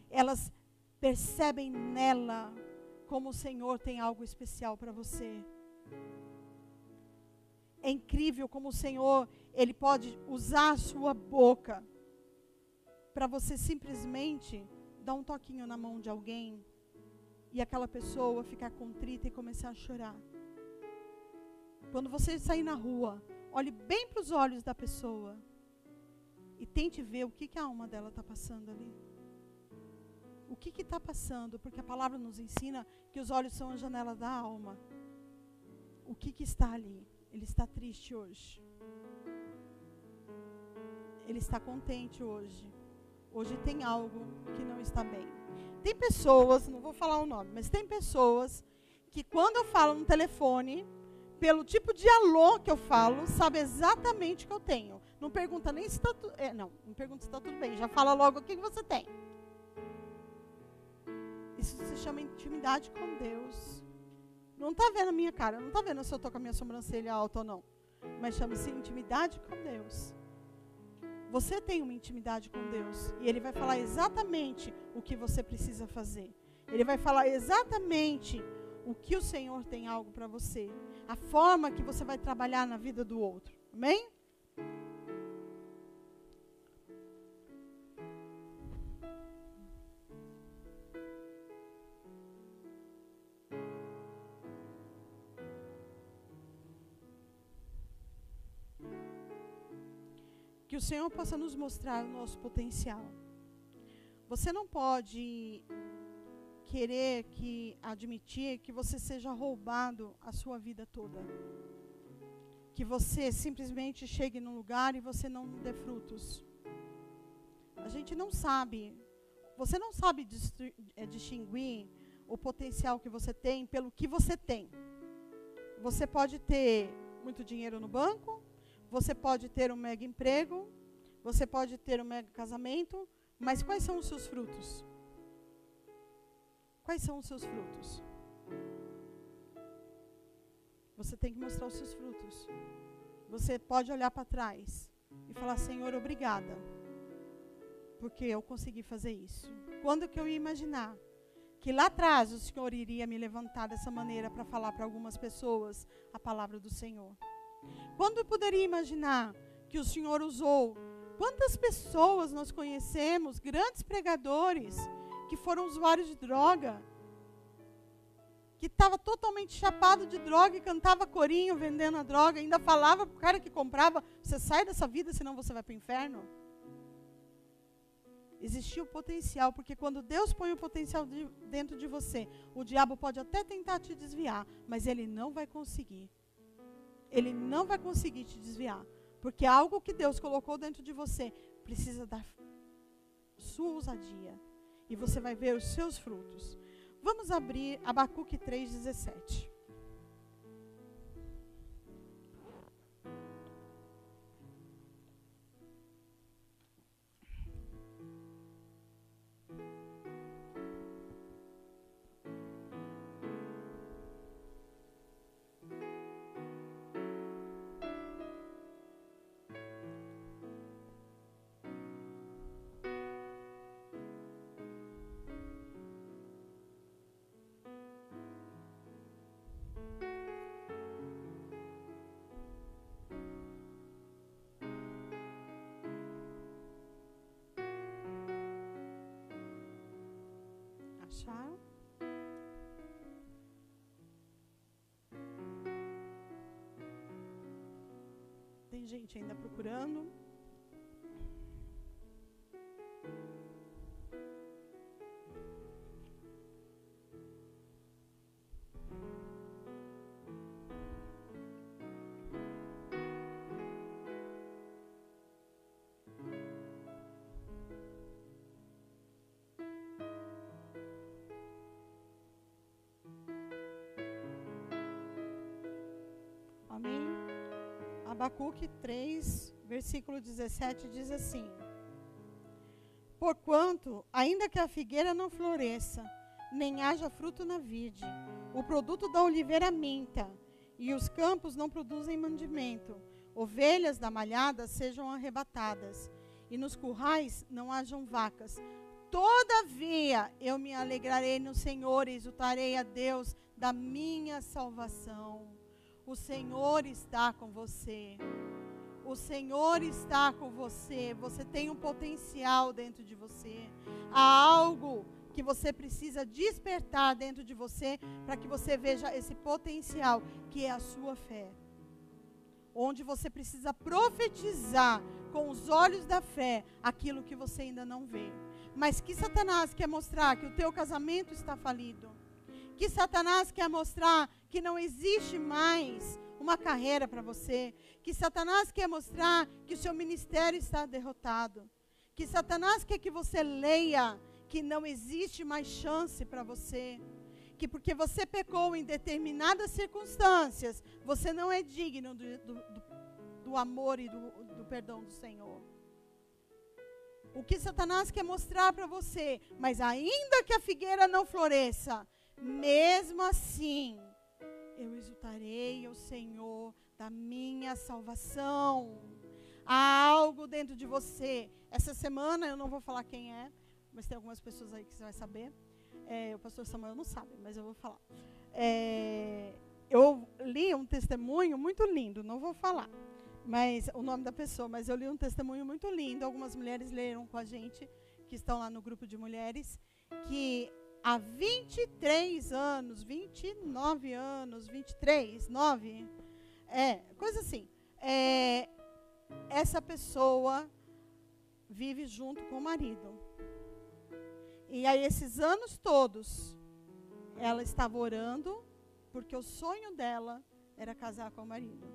Elas percebem nela como o Senhor tem algo especial para você. É incrível como o Senhor, ele pode usar a sua boca para você simplesmente dar um toquinho na mão de alguém e aquela pessoa ficar contrita e começar a chorar. Quando você sair na rua, olhe bem para os olhos da pessoa e tente ver o que, que a alma dela está passando ali o que está passando, porque a palavra nos ensina que os olhos são a janela da alma. O que, que está ali? Ele está triste hoje. Ele está contente hoje. Hoje tem algo que não está bem. Tem pessoas, não vou falar o nome, mas tem pessoas que quando eu falo no telefone, pelo tipo de alô que eu falo, sabe exatamente o que eu tenho. Não pergunta nem se está tudo. É, não, não pergunta se está tudo bem. Já fala logo o que, você tem. Isso se chama intimidade com Deus. Não está vendo a minha cara, não está vendo se eu estou com a minha sobrancelha alta ou não. Mas chama-se intimidade com Deus. Você tem uma intimidade com Deus. E Ele vai falar exatamente o que você precisa fazer. Ele vai falar exatamente o que o Senhor tem algo para você. A forma que você vai trabalhar na vida do outro. Amém? Que o Senhor possa nos mostrar o nosso potencial. Você não pode querer que admitir que você seja roubado a sua vida toda. Que você simplesmente chegue num lugar e você não dê frutos. A gente não sabe. Você não sabe é, distinguir o potencial que você tem pelo que você tem. Você pode ter muito dinheiro no banco, você pode ter um mega emprego, você pode ter um mega casamento, mas quais são os seus frutos? Quais são os seus frutos? Você tem que mostrar os seus frutos. Você pode olhar para trás e falar: Senhor, obrigada, porque eu consegui fazer isso. Quando que eu ia imaginar que lá atrás o Senhor iria me levantar dessa maneira para falar para algumas pessoas a palavra do Senhor? Quando eu poderia imaginar que o Senhor usou? Quantas pessoas nós conhecemos, grandes pregadores, que foram usuários de droga, que estava totalmente chapado de droga e cantava corinho vendendo a droga, ainda falava para o cara que comprava: você sai dessa vida, senão você vai para o inferno. Existia o potencial, porque quando Deus põe o potencial de, dentro de você, o diabo pode até tentar te desviar, mas ele não vai conseguir ele não vai conseguir te desviar. Porque algo que Deus colocou dentro de você precisa da sua ousadia. E você vai ver os seus frutos. Vamos abrir Abacuque 3,17. acharam? Tem gente ainda procurando. Abacuque 3, versículo 17 diz assim: Porquanto, ainda que a figueira não floresça, nem haja fruto na vide, o produto da oliveira minta, e os campos não produzem mandimento, ovelhas da malhada sejam arrebatadas, e nos currais não hajam vacas. Todavia eu me alegrarei no Senhor e exultarei a Deus da minha salvação. O Senhor está com você. O Senhor está com você. Você tem um potencial dentro de você. Há algo que você precisa despertar dentro de você para que você veja esse potencial, que é a sua fé. Onde você precisa profetizar com os olhos da fé aquilo que você ainda não vê. Mas que Satanás quer mostrar que o teu casamento está falido. Que Satanás quer mostrar que não existe mais uma carreira para você. Que Satanás quer mostrar que o seu ministério está derrotado. Que Satanás quer que você leia que não existe mais chance para você. Que porque você pecou em determinadas circunstâncias, você não é digno do, do, do, amor e do, do perdão do Senhor. O que Satanás quer mostrar para você, mas ainda que a figueira não floresça, mesmo assim, eu exultarei ao Senhor da minha salvação. Há algo dentro de você. Essa semana eu não vou falar quem é, mas tem algumas pessoas aí que você vai saber. É, o pastor Samuel não sabe, mas eu vou falar. É, eu li um testemunho muito lindo, não vou falar mas o nome da pessoa, mas eu li um testemunho muito lindo. Algumas mulheres leram com a gente, que estão lá no grupo de mulheres, que há 23 anos, 29 anos, 23, 9, é, coisa assim. É, essa pessoa vive junto com o marido. E aí, esses anos todos, ela estava orando, porque o sonho dela era casar com o marido.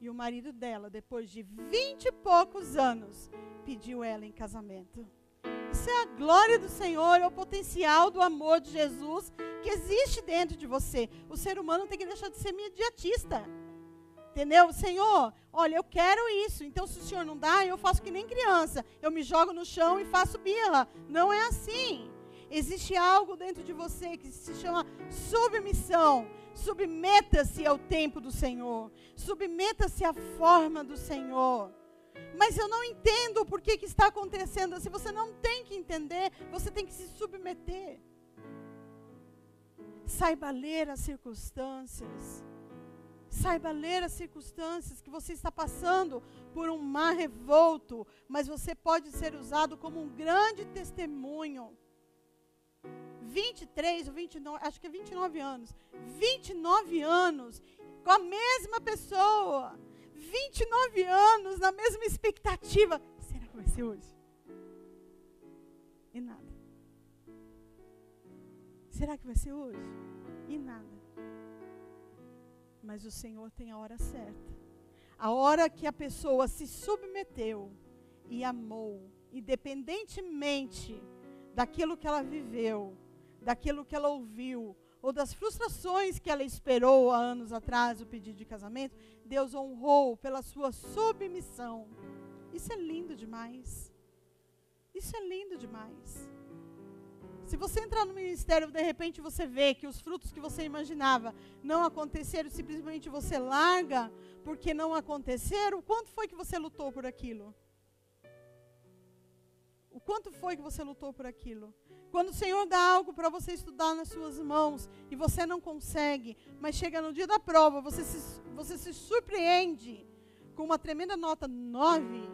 E o marido dela, depois de vinte e poucos anos, pediu ela em casamento. Isso é a glória do Senhor, é o potencial do amor de Jesus que existe dentro de você. O ser humano tem que deixar de ser imediatista. Entendeu? Senhor, olha, eu quero isso. Então, se o Senhor não dá, eu faço que nem criança. Eu me jogo no chão e faço birra. Não é assim. Existe algo dentro de você que se chama submissão. Submeta-se ao tempo do Senhor. Submeta-se à forma do Senhor. Mas eu não entendo por que, que está acontecendo assim. Você não tem que entender, você tem que se submeter. Saiba ler as circunstâncias. Saiba ler as circunstâncias que você está passando por um mar revolto, mas você pode ser usado como um grande testemunho. 23 ou 29, acho que é 29 anos. 29 anos com a mesma pessoa. 29 anos na mesma expectativa. Será que vai ser hoje? E nada. Será que vai ser hoje? E nada. Mas o Senhor tem a hora certa. A hora que a pessoa se submeteu e amou, independentemente daquilo que ela viveu, daquilo que ela ouviu, ou das frustrações que ela esperou há anos atrás, o pedido de casamento, Deus honrou pela sua submissão. Isso é lindo demais. Isso é lindo demais. Se você entrar no ministério, de repente você vê que os frutos que você imaginava não aconteceram, simplesmente você larga porque não aconteceram, quanto foi que você lutou por aquilo? O quanto foi que você lutou por aquilo? Quando o Senhor dá algo para você estudar nas suas mãos e você não consegue, mas chega no dia da prova, você se, você se surpreende com uma tremenda nota 9.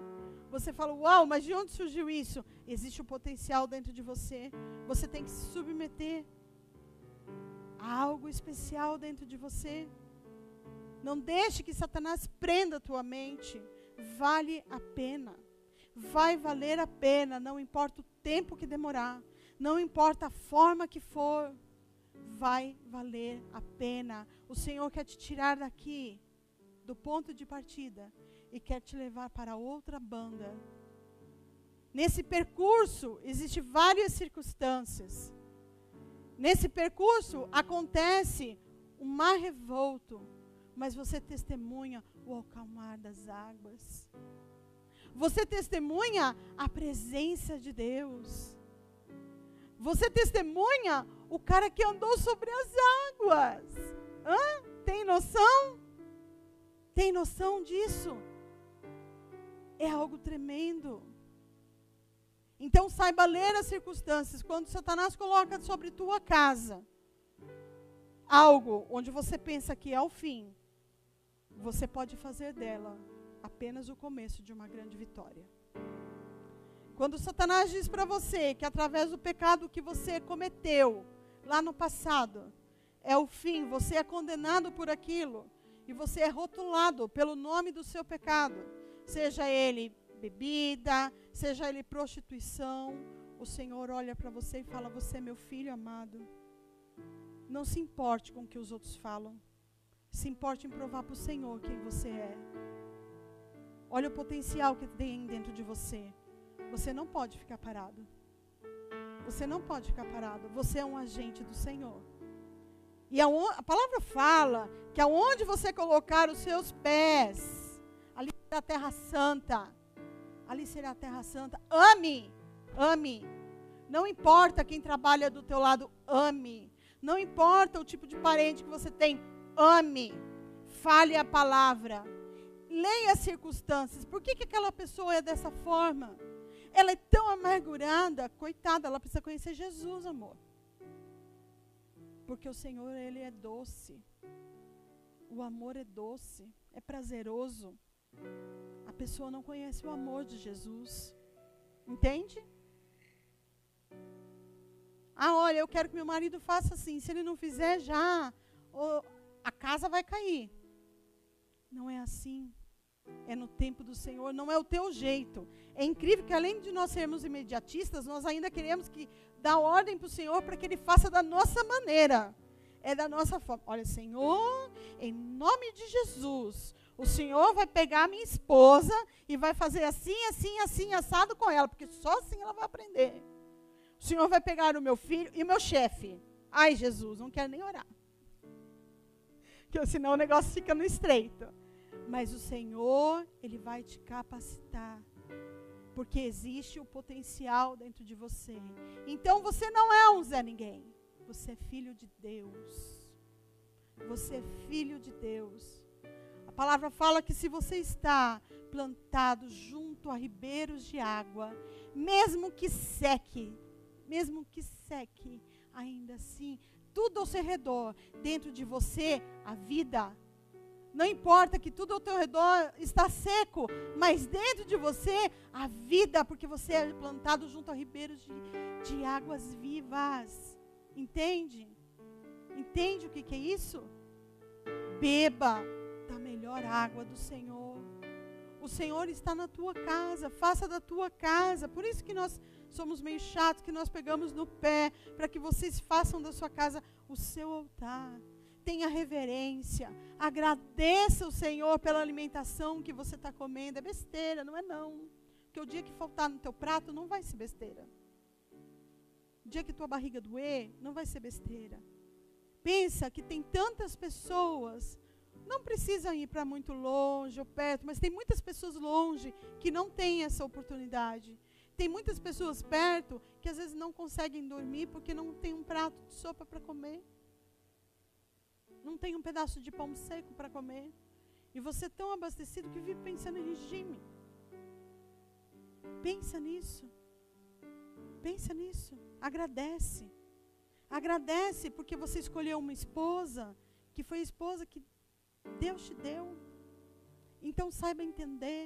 Você fala, uau, mas de onde surgiu isso? Existe um potencial dentro de você. Você tem que se submeter a algo especial dentro de você. Não deixe que Satanás prenda a tua mente. vale a pena. Vai valer a pena, não importa o tempo que demorar, não importa a forma que for, vai valer a pena. O Senhor quer te tirar daqui, do ponto de partida, e quer te levar para outra banda. Nesse percurso, existem várias circunstâncias. Nesse percurso, acontece um mar revolto, mas você testemunha o acalmar das águas. Você testemunha a presença de Deus. Você testemunha o cara que andou sobre as águas. Hã? Tem noção? Tem noção disso? É algo tremendo. Então saiba ler as circunstâncias. Quando Satanás coloca sobre tua casa algo onde você pensa que é o fim, você pode fazer dela apenas o começo de uma grande vitória. Quando Satanás diz para você que através do pecado que você cometeu lá no passado é o fim, você é condenado por aquilo e você é rotulado pelo nome do seu pecado, seja ele bebida, seja ele prostituição, o Senhor olha para você e fala: Você é meu filho amado. Não se importe com o que os outros falam. Se importe em provar para o Senhor quem você é. Olha o potencial que tem dentro de você. Você não pode ficar parado. Você não pode ficar parado. Você é um agente do Senhor. E a, a palavra fala que aonde você colocar os seus pés, ali será a terra santa. Ali será a terra santa. Ame, ame. Não importa quem trabalha do teu lado, ame. Não importa o tipo de parente que você tem, ame, fale a palavra, leia as circunstâncias. Por que, que aquela pessoa é dessa forma? Ela é tão amargurada, coitada, ela precisa conhecer Jesus, amor. Porque o Senhor, Ele é doce. O amor é doce, é prazeroso. A pessoa não conhece o amor de Jesus. Entende? Ah, olha, eu quero que meu marido faça assim. Se ele não fizer já, a casa vai cair. Não é assim. É no tempo do Senhor, não é o teu jeito. É incrível que além de nós sermos imediatistas, nós ainda queremos que dar ordem para o Senhor para que Ele faça da nossa maneira. É da nossa forma. Olha, Senhor, em nome de Jesus, o Senhor vai pegar a minha esposa e vai fazer assim, assim, assim, assado com ela, porque só assim ela vai aprender. O Senhor vai pegar o meu filho e o meu chefe. Ai, Jesus, não quero nem orar porque senão o negócio fica no estreito. Mas o Senhor, Ele vai te capacitar. Porque existe o potencial dentro de você. Então você não é um Zé Ninguém. Você é filho de Deus. Você é filho de Deus. A palavra fala que se você está plantado junto a ribeiros de água, mesmo que seque, mesmo que seque, ainda assim tudo ao seu redor, dentro de você, a vida. Não importa que tudo ao teu redor está seco, mas dentro de você, a vida, porque você é plantado junto a ribeiros de, de águas vivas. Entende? Entende o que, que é isso? Beba da melhor água do Senhor. O Senhor está na tua casa, faça da tua casa. Por isso que nós somos meio chatos, que nós pegamos no pé, para que vocês façam da sua casa o seu altar. Tenha reverência, agradeça o Senhor pela alimentação que você está comendo. É besteira, não é não. Porque o dia que faltar no teu prato não vai ser besteira. O dia que tua barriga doer, não vai ser besteira. Pensa que tem tantas pessoas não precisam ir para muito longe ou perto, mas tem muitas pessoas longe que não têm essa oportunidade. Tem muitas pessoas perto que às vezes não conseguem dormir porque não tem um prato de sopa para comer. Não tem um pedaço de pão seco para comer. E você é tão abastecido que vive pensando em regime. Pensa nisso. Pensa nisso. Agradece. Agradece porque você escolheu uma esposa que foi a esposa que Deus te deu. Então saiba entender.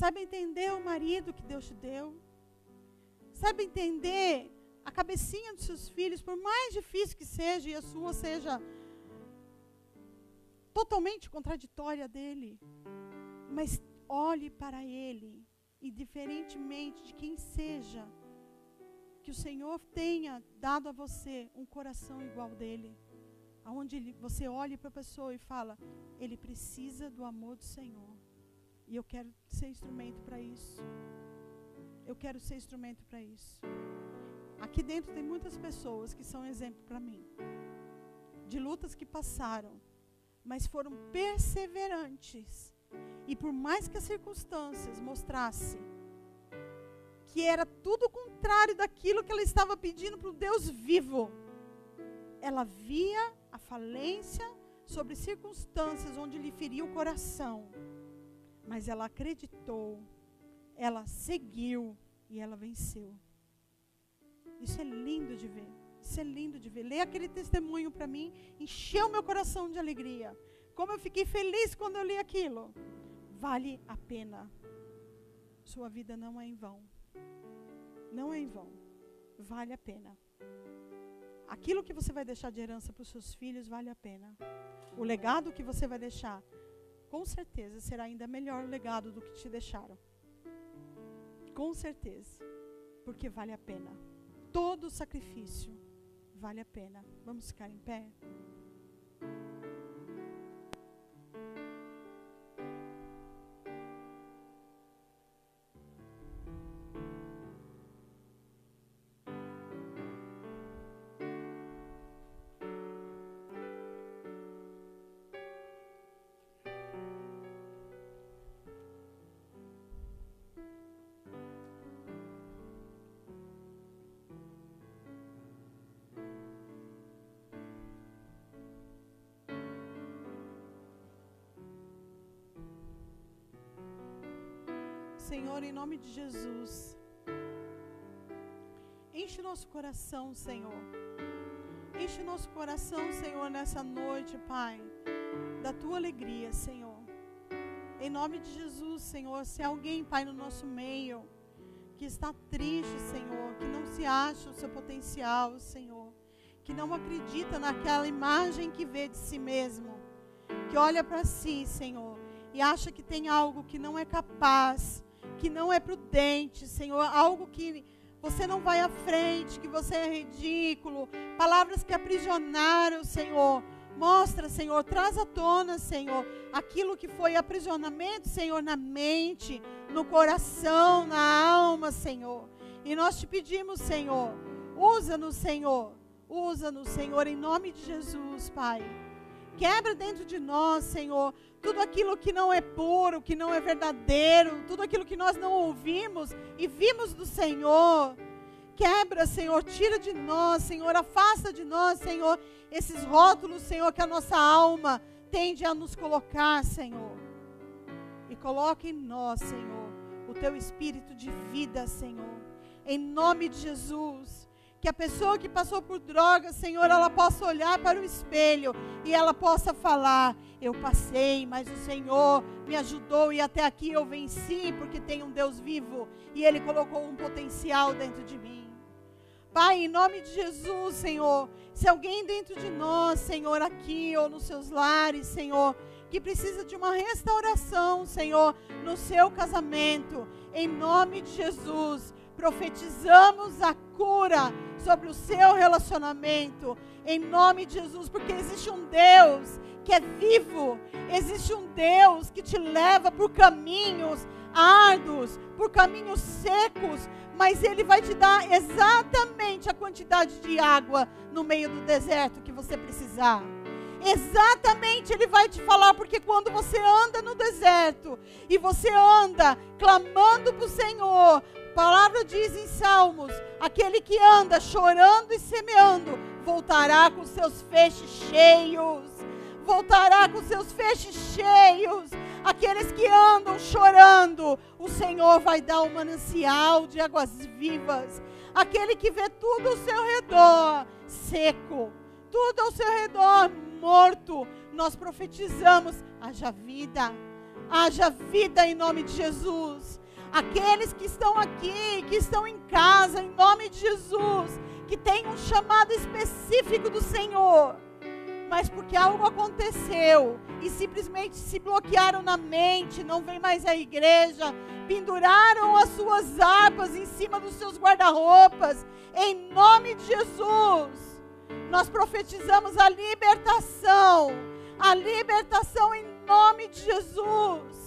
Saiba entender o marido que Deus te deu. Saiba entender a cabecinha dos seus filhos, por mais difícil que seja e a sua seja totalmente contraditória dele. Mas olhe para Ele, indiferentemente de quem seja, que o Senhor tenha dado a você um coração igual dele, aonde você olhe para a pessoa e fala: ele precisa do amor do Senhor. E eu quero ser instrumento para isso. Eu quero ser instrumento para isso. Aqui dentro tem muitas pessoas que são exemplo para mim. De lutas que passaram, mas foram perseverantes. E por mais que as circunstâncias mostrassem que era tudo o contrário daquilo que ela estava pedindo para o Deus vivo, ela via a falência sobre circunstâncias onde lhe feria o coração. Mas ela acreditou, ela seguiu e ela venceu. Isso é lindo de ver. Isso é lindo de ver. Ler aquele testemunho para mim encheu meu coração de alegria. Como eu fiquei feliz quando eu li aquilo. Vale a pena. Sua vida não é em vão. Não é em vão. Vale a pena. Aquilo que você vai deixar de herança para os seus filhos vale a pena. O legado que você vai deixar, com certeza, será ainda melhor legado do que te deixaram. Com certeza. Porque vale a pena. Todo sacrifício vale a pena. Vamos ficar em pé? Senhor, em nome de Jesus. Enche nosso coração, Senhor. Enche nosso coração, Senhor, nessa noite, Pai, da tua alegria, Senhor. Em nome de Jesus, Senhor, se alguém, Pai, no nosso meio, que está triste, Senhor, que não se acha o seu potencial, Senhor, que não acredita naquela imagem que vê de si mesmo, que olha para si, Senhor, e acha que tem algo que não é capaz, que não é prudente, Senhor, algo que você não vai à frente, que você é ridículo, palavras que aprisionaram, Senhor. Mostra, Senhor, traz à tona, Senhor, aquilo que foi aprisionamento, Senhor, na mente, no coração, na alma, Senhor. E nós te pedimos, Senhor, usa-nos, Senhor, usa-nos, Senhor, em nome de Jesus, Pai. Quebra dentro de nós, Senhor, tudo aquilo que não é puro, que não é verdadeiro, tudo aquilo que nós não ouvimos e vimos do Senhor. Quebra, Senhor, tira de nós, Senhor, afasta de nós, Senhor, esses rótulos, Senhor, que a nossa alma tende a nos colocar, Senhor. E coloque em nós, Senhor, o teu espírito de vida, Senhor. Em nome de Jesus. Que a pessoa que passou por drogas, Senhor, ela possa olhar para o espelho e ela possa falar: Eu passei, mas o Senhor me ajudou e até aqui eu venci, porque tem um Deus vivo e Ele colocou um potencial dentro de mim. Pai, em nome de Jesus, Senhor, se alguém dentro de nós, Senhor, aqui ou nos seus lares, Senhor, que precisa de uma restauração, Senhor, no seu casamento, em nome de Jesus, profetizamos a cura sobre o seu relacionamento, em nome de Jesus, porque existe um Deus que é vivo, existe um Deus que te leva por caminhos árduos, por caminhos secos, mas Ele vai te dar exatamente a quantidade de água no meio do deserto que você precisar. Exatamente, Ele vai te falar, porque quando você anda no deserto e você anda clamando para o Senhor, a palavra diz em Salmos: aquele que anda chorando e semeando, voltará com seus feixes cheios. Voltará com seus feixes cheios. Aqueles que andam chorando, o Senhor vai dar um manancial de águas vivas. Aquele que vê tudo ao seu redor seco, tudo ao seu redor morto, nós profetizamos: haja vida, haja vida em nome de Jesus aqueles que estão aqui, que estão em casa, em nome de Jesus, que tem um chamado específico do Senhor, mas porque algo aconteceu e simplesmente se bloquearam na mente, não vem mais à igreja, penduraram as suas harpas em cima dos seus guarda-roupas, em nome de Jesus. Nós profetizamos a libertação, a libertação em nome de Jesus.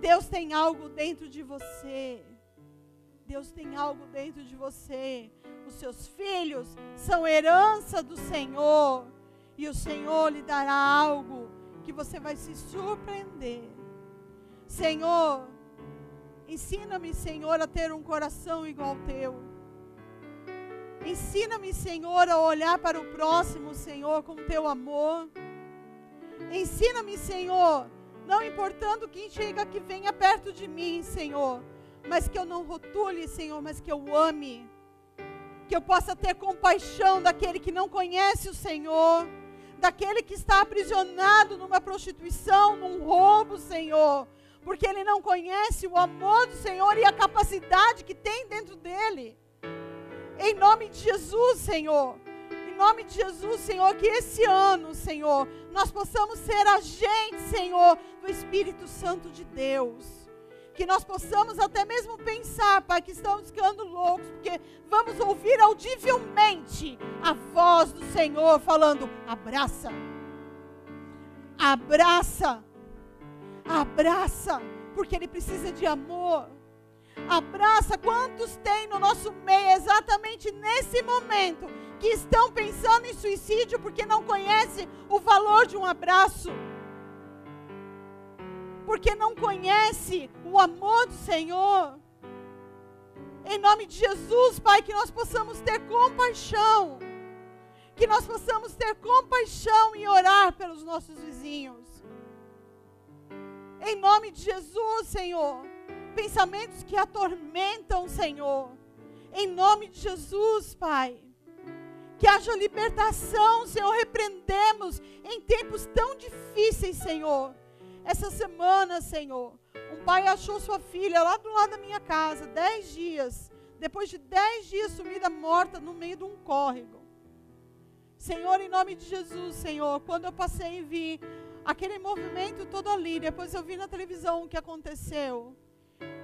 Deus tem algo dentro de você. Deus tem algo dentro de você. Os seus filhos são herança do Senhor. E o Senhor lhe dará algo que você vai se surpreender. Senhor, ensina-me, Senhor, a ter um coração igual ao teu. Ensina-me, Senhor, a olhar para o próximo, Senhor, com teu amor. Ensina-me, Senhor, não importando quem chega que venha perto de mim, Senhor, mas que eu não rotule, Senhor, mas que eu ame. Que eu possa ter compaixão daquele que não conhece o Senhor daquele que está aprisionado numa prostituição, num roubo, Senhor, porque ele não conhece o amor do Senhor e a capacidade que tem dentro dele. Em nome de Jesus, Senhor. Nome de Jesus, Senhor, que esse ano, Senhor, nós possamos ser agentes, Senhor, do Espírito Santo de Deus que nós possamos até mesmo pensar, Pai, que estamos ficando loucos, porque vamos ouvir audivelmente a voz do Senhor falando: abraça, abraça, abraça, porque Ele precisa de amor. Abraça quantos tem no nosso meio exatamente nesse momento que estão pensando em suicídio porque não conhecem o valor de um abraço porque não conhece o amor do Senhor. Em nome de Jesus, Pai, que nós possamos ter compaixão. Que nós possamos ter compaixão e orar pelos nossos vizinhos. Em nome de Jesus, Senhor. Pensamentos que atormentam, Senhor. Em nome de Jesus, Pai. Que haja libertação, Senhor. Repreendemos em tempos tão difíceis, Senhor essa semana, Senhor, um pai achou sua filha lá do lado da minha casa, dez dias. Depois de dez dias sumida morta no meio de um córrego. Senhor, em nome de Jesus, Senhor, quando eu passei e vi aquele movimento todo ali, depois eu vi na televisão o que aconteceu.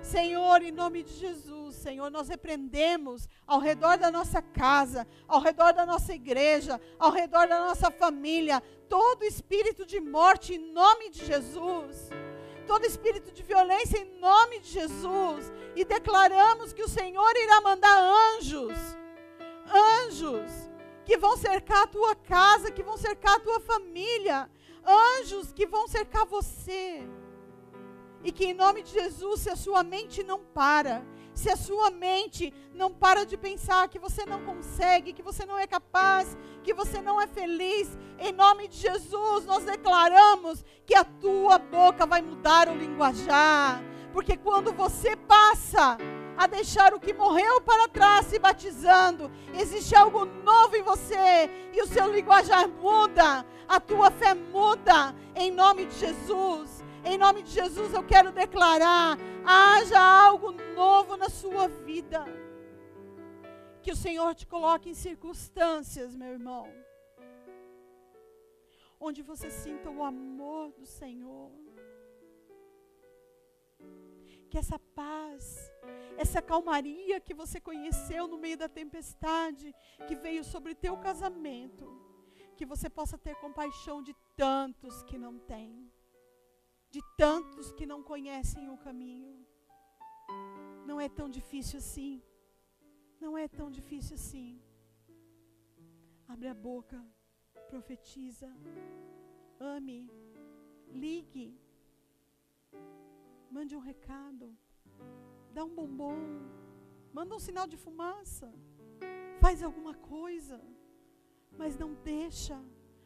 Senhor, em nome de Jesus, Senhor, nós repreendemos ao redor da nossa casa, ao redor da nossa igreja, ao redor da nossa família, todo espírito de morte em nome de Jesus, todo espírito de violência em nome de Jesus, e declaramos que o Senhor irá mandar anjos, anjos que vão cercar a tua casa, que vão cercar a tua família, anjos que vão cercar você. E que em nome de Jesus, se a sua mente não para, se a sua mente não para de pensar que você não consegue, que você não é capaz, que você não é feliz, em nome de Jesus, nós declaramos que a tua boca vai mudar o linguajar. Porque quando você passa a deixar o que morreu para trás se batizando, existe algo novo em você e o seu linguajar muda, a tua fé muda, em nome de Jesus. Em nome de Jesus, eu quero declarar: haja algo novo na sua vida. Que o Senhor te coloque em circunstâncias, meu irmão, onde você sinta o amor do Senhor. Que essa paz, essa calmaria que você conheceu no meio da tempestade, que veio sobre teu casamento, que você possa ter compaixão de tantos que não têm de tantos que não conhecem o caminho. Não é tão difícil assim. Não é tão difícil assim. Abre a boca, profetiza, ame, ligue, mande um recado, dá um bombom, manda um sinal de fumaça, faz alguma coisa, mas não deixa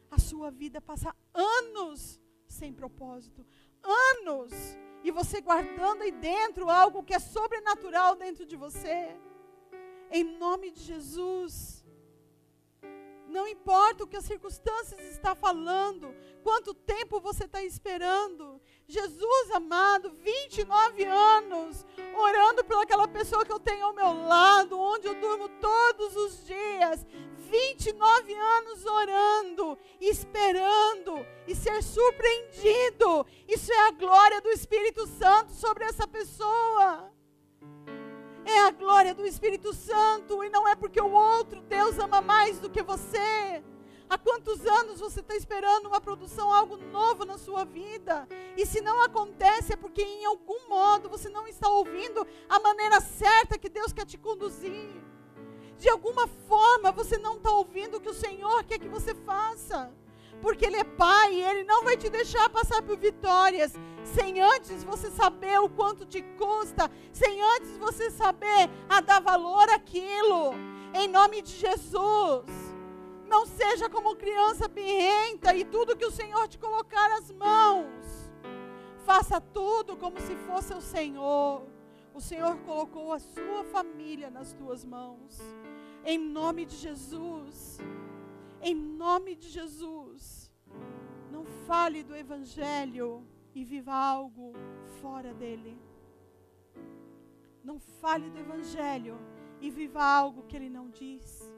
a sua vida passar anos sem propósito, anos e você guardando aí dentro algo que é sobrenatural dentro de você. Em nome de Jesus. Não importa o que as circunstâncias está falando, quanto tempo você está esperando. Jesus amado, 29 anos, orando por aquela pessoa que eu tenho ao meu lado, onde eu durmo todos os dias. 29 anos orando, esperando e ser surpreendido. Isso é a glória do Espírito Santo sobre essa pessoa. É a glória do Espírito Santo e não é porque o outro Deus ama mais do que você. Há quantos anos você está esperando uma produção, algo novo na sua vida? E se não acontece, é porque em algum modo você não está ouvindo a maneira certa que Deus quer te conduzir. De alguma forma você não está ouvindo o que o Senhor quer que você faça. Porque Ele é Pai e Ele não vai te deixar passar por vitórias sem antes você saber o quanto te custa, sem antes você saber a dar valor àquilo. Em nome de Jesus. Não seja como criança birrenta e tudo que o Senhor te colocar as mãos. Faça tudo como se fosse o Senhor. O Senhor colocou a sua família nas tuas mãos. Em nome de Jesus. Em nome de Jesus. Não fale do Evangelho e viva algo fora dele. Não fale do Evangelho e viva algo que ele não diz.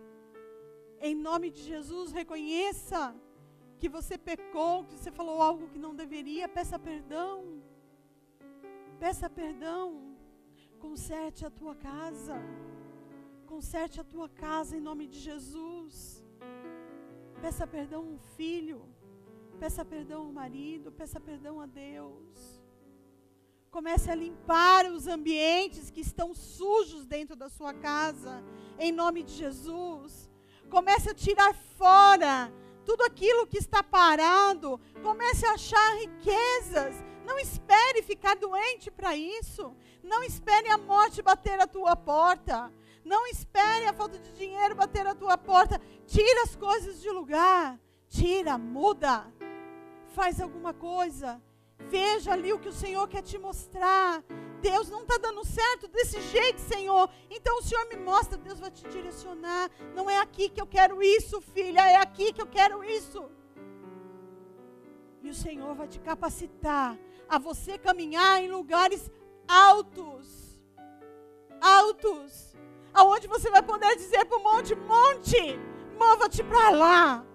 Em nome de Jesus, reconheça que você pecou, que você falou algo que não deveria, peça perdão. Peça perdão. Conserte a tua casa. Conserte a tua casa em nome de Jesus. Peça perdão ao filho. Peça perdão ao marido. Peça perdão a Deus. Comece a limpar os ambientes que estão sujos dentro da sua casa. Em nome de Jesus. Comece a tirar fora tudo aquilo que está parado. Comece a achar riquezas. Não espere ficar doente para isso. Não espere a morte bater a tua porta. Não espere a falta de dinheiro bater a tua porta. Tira as coisas de lugar. Tira, muda. Faz alguma coisa. Veja ali o que o Senhor quer te mostrar. Deus não está dando certo desse jeito, Senhor. Então o Senhor me mostra, Deus vai te direcionar. Não é aqui que eu quero isso, filha, é aqui que eu quero isso. E o Senhor vai te capacitar a você caminhar em lugares altos. Altos. Aonde você vai poder dizer para o monte: Monte, mova-te para lá.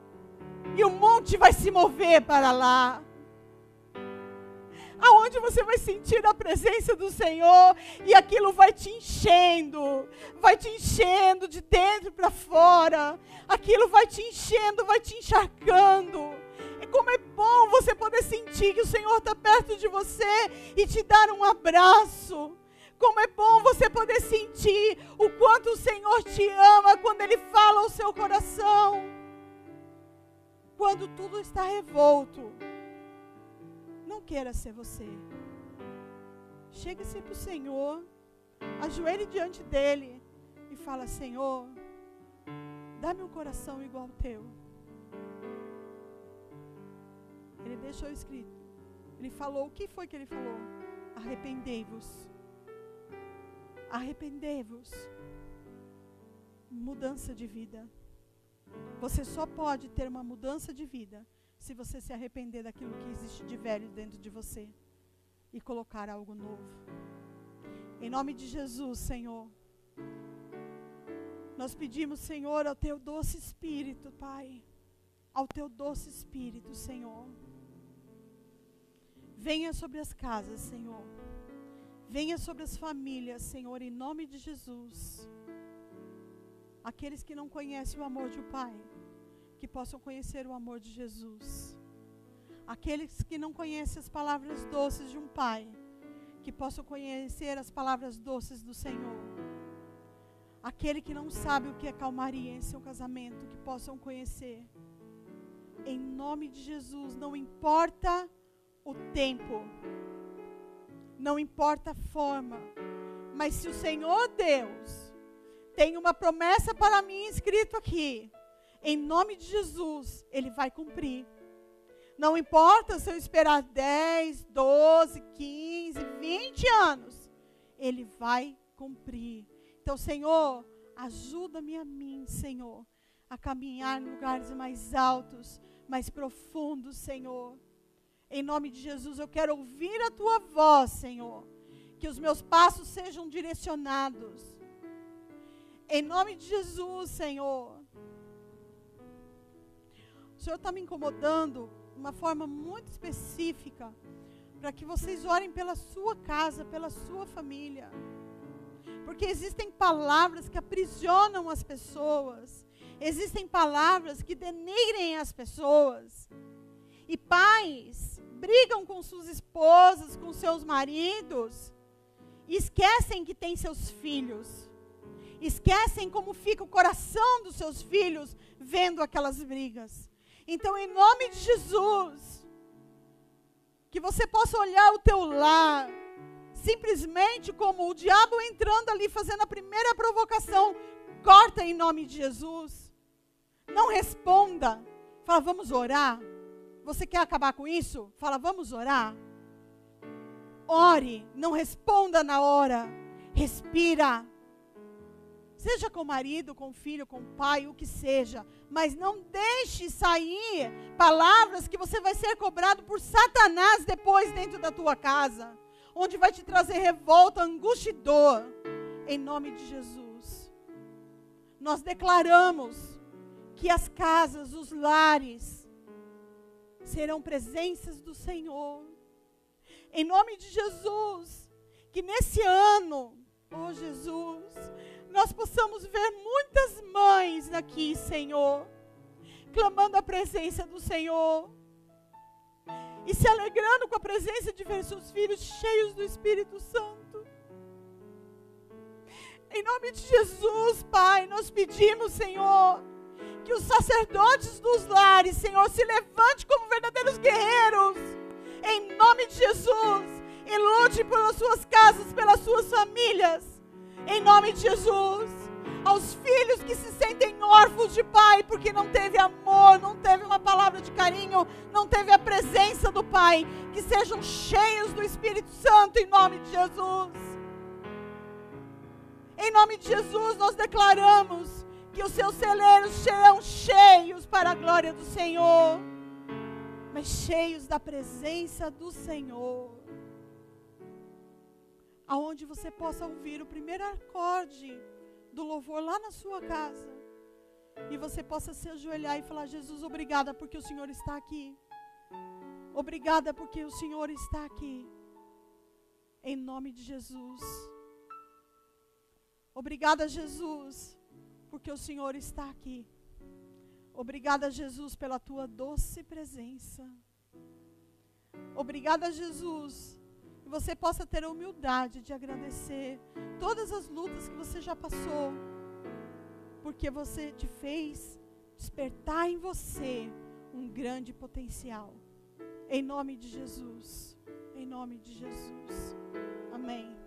E o monte vai se mover para lá aonde você vai sentir a presença do Senhor e aquilo vai te enchendo, vai te enchendo de dentro para fora, aquilo vai te enchendo, vai te encharcando. E como é bom você poder sentir que o Senhor está perto de você e te dar um abraço. Como é bom você poder sentir o quanto o Senhor te ama quando Ele fala ao seu coração. Quando tudo está revolto não queira ser você. Chegue-se para o Senhor, ajoelhe diante dele e fala: Senhor, dá-me um coração igual ao teu. Ele deixou escrito. Ele falou: O que foi que ele falou? Arrependei-vos. Arrependei-vos. Mudança de vida. Você só pode ter uma mudança de vida se você se arrepender daquilo que existe de velho dentro de você e colocar algo novo. Em nome de Jesus, Senhor. Nós pedimos, Senhor, ao teu doce espírito, Pai. Ao teu doce espírito, Senhor. Venha sobre as casas, Senhor. Venha sobre as famílias, Senhor, em nome de Jesus. Aqueles que não conhecem o amor de um Pai que possam conhecer o amor de Jesus. Aqueles que não conhecem as palavras doces de um pai, que possam conhecer as palavras doces do Senhor. Aquele que não sabe o que é calmaria em seu casamento, que possam conhecer. Em nome de Jesus, não importa o tempo, não importa a forma, mas se o Senhor Deus tem uma promessa para mim escrito aqui, em nome de Jesus, Ele vai cumprir. Não importa se eu esperar 10, 12, 15, 20 anos, Ele vai cumprir. Então, Senhor, ajuda-me a mim, Senhor, a caminhar em lugares mais altos, mais profundos, Senhor. Em nome de Jesus, eu quero ouvir a tua voz, Senhor. Que os meus passos sejam direcionados. Em nome de Jesus, Senhor. Senhor está me incomodando de uma forma muito específica para que vocês orem pela sua casa, pela sua família. Porque existem palavras que aprisionam as pessoas. Existem palavras que denigrem as pessoas. E pais brigam com suas esposas, com seus maridos, e esquecem que têm seus filhos. Esquecem como fica o coração dos seus filhos vendo aquelas brigas. Então, em nome de Jesus, que você possa olhar o teu lar simplesmente como o diabo entrando ali fazendo a primeira provocação, corta em nome de Jesus. Não responda. Fala, vamos orar. Você quer acabar com isso? Fala, vamos orar. Ore, não responda na hora. Respira. Seja com o marido, com o filho, com o pai, o que seja. Mas não deixe sair palavras que você vai ser cobrado por Satanás depois dentro da tua casa onde vai te trazer revolta, angústia e dor. Em nome de Jesus. Nós declaramos que as casas, os lares, serão presenças do Senhor. Em nome de Jesus. Que nesse ano, oh Jesus, nós possamos ver muitas mães aqui, Senhor, clamando a presença do Senhor e se alegrando com a presença de seus filhos cheios do Espírito Santo. Em nome de Jesus, Pai, nós pedimos, Senhor, que os sacerdotes dos lares, Senhor, se levante como verdadeiros guerreiros. Em nome de Jesus, e lute pelas suas casas, pelas suas famílias. Em nome de Jesus aos filhos que se sentem órfãos de pai porque não teve amor, não teve uma palavra de carinho, não teve a presença do pai, que sejam cheios do Espírito Santo em nome de Jesus. Em nome de Jesus, nós declaramos que os seus celeiros serão cheios para a glória do Senhor, mas cheios da presença do Senhor. Aonde você possa ouvir o primeiro acorde do louvor lá na sua casa. E você possa se ajoelhar e falar: Jesus, obrigada porque o Senhor está aqui. Obrigada porque o Senhor está aqui. Em nome de Jesus. Obrigada, Jesus, porque o Senhor está aqui. Obrigada, Jesus, pela tua doce presença. Obrigada, Jesus, e você possa ter a humildade de agradecer todas as lutas que você já passou, porque você te fez despertar em você um grande potencial. Em nome de Jesus. Em nome de Jesus. Amém.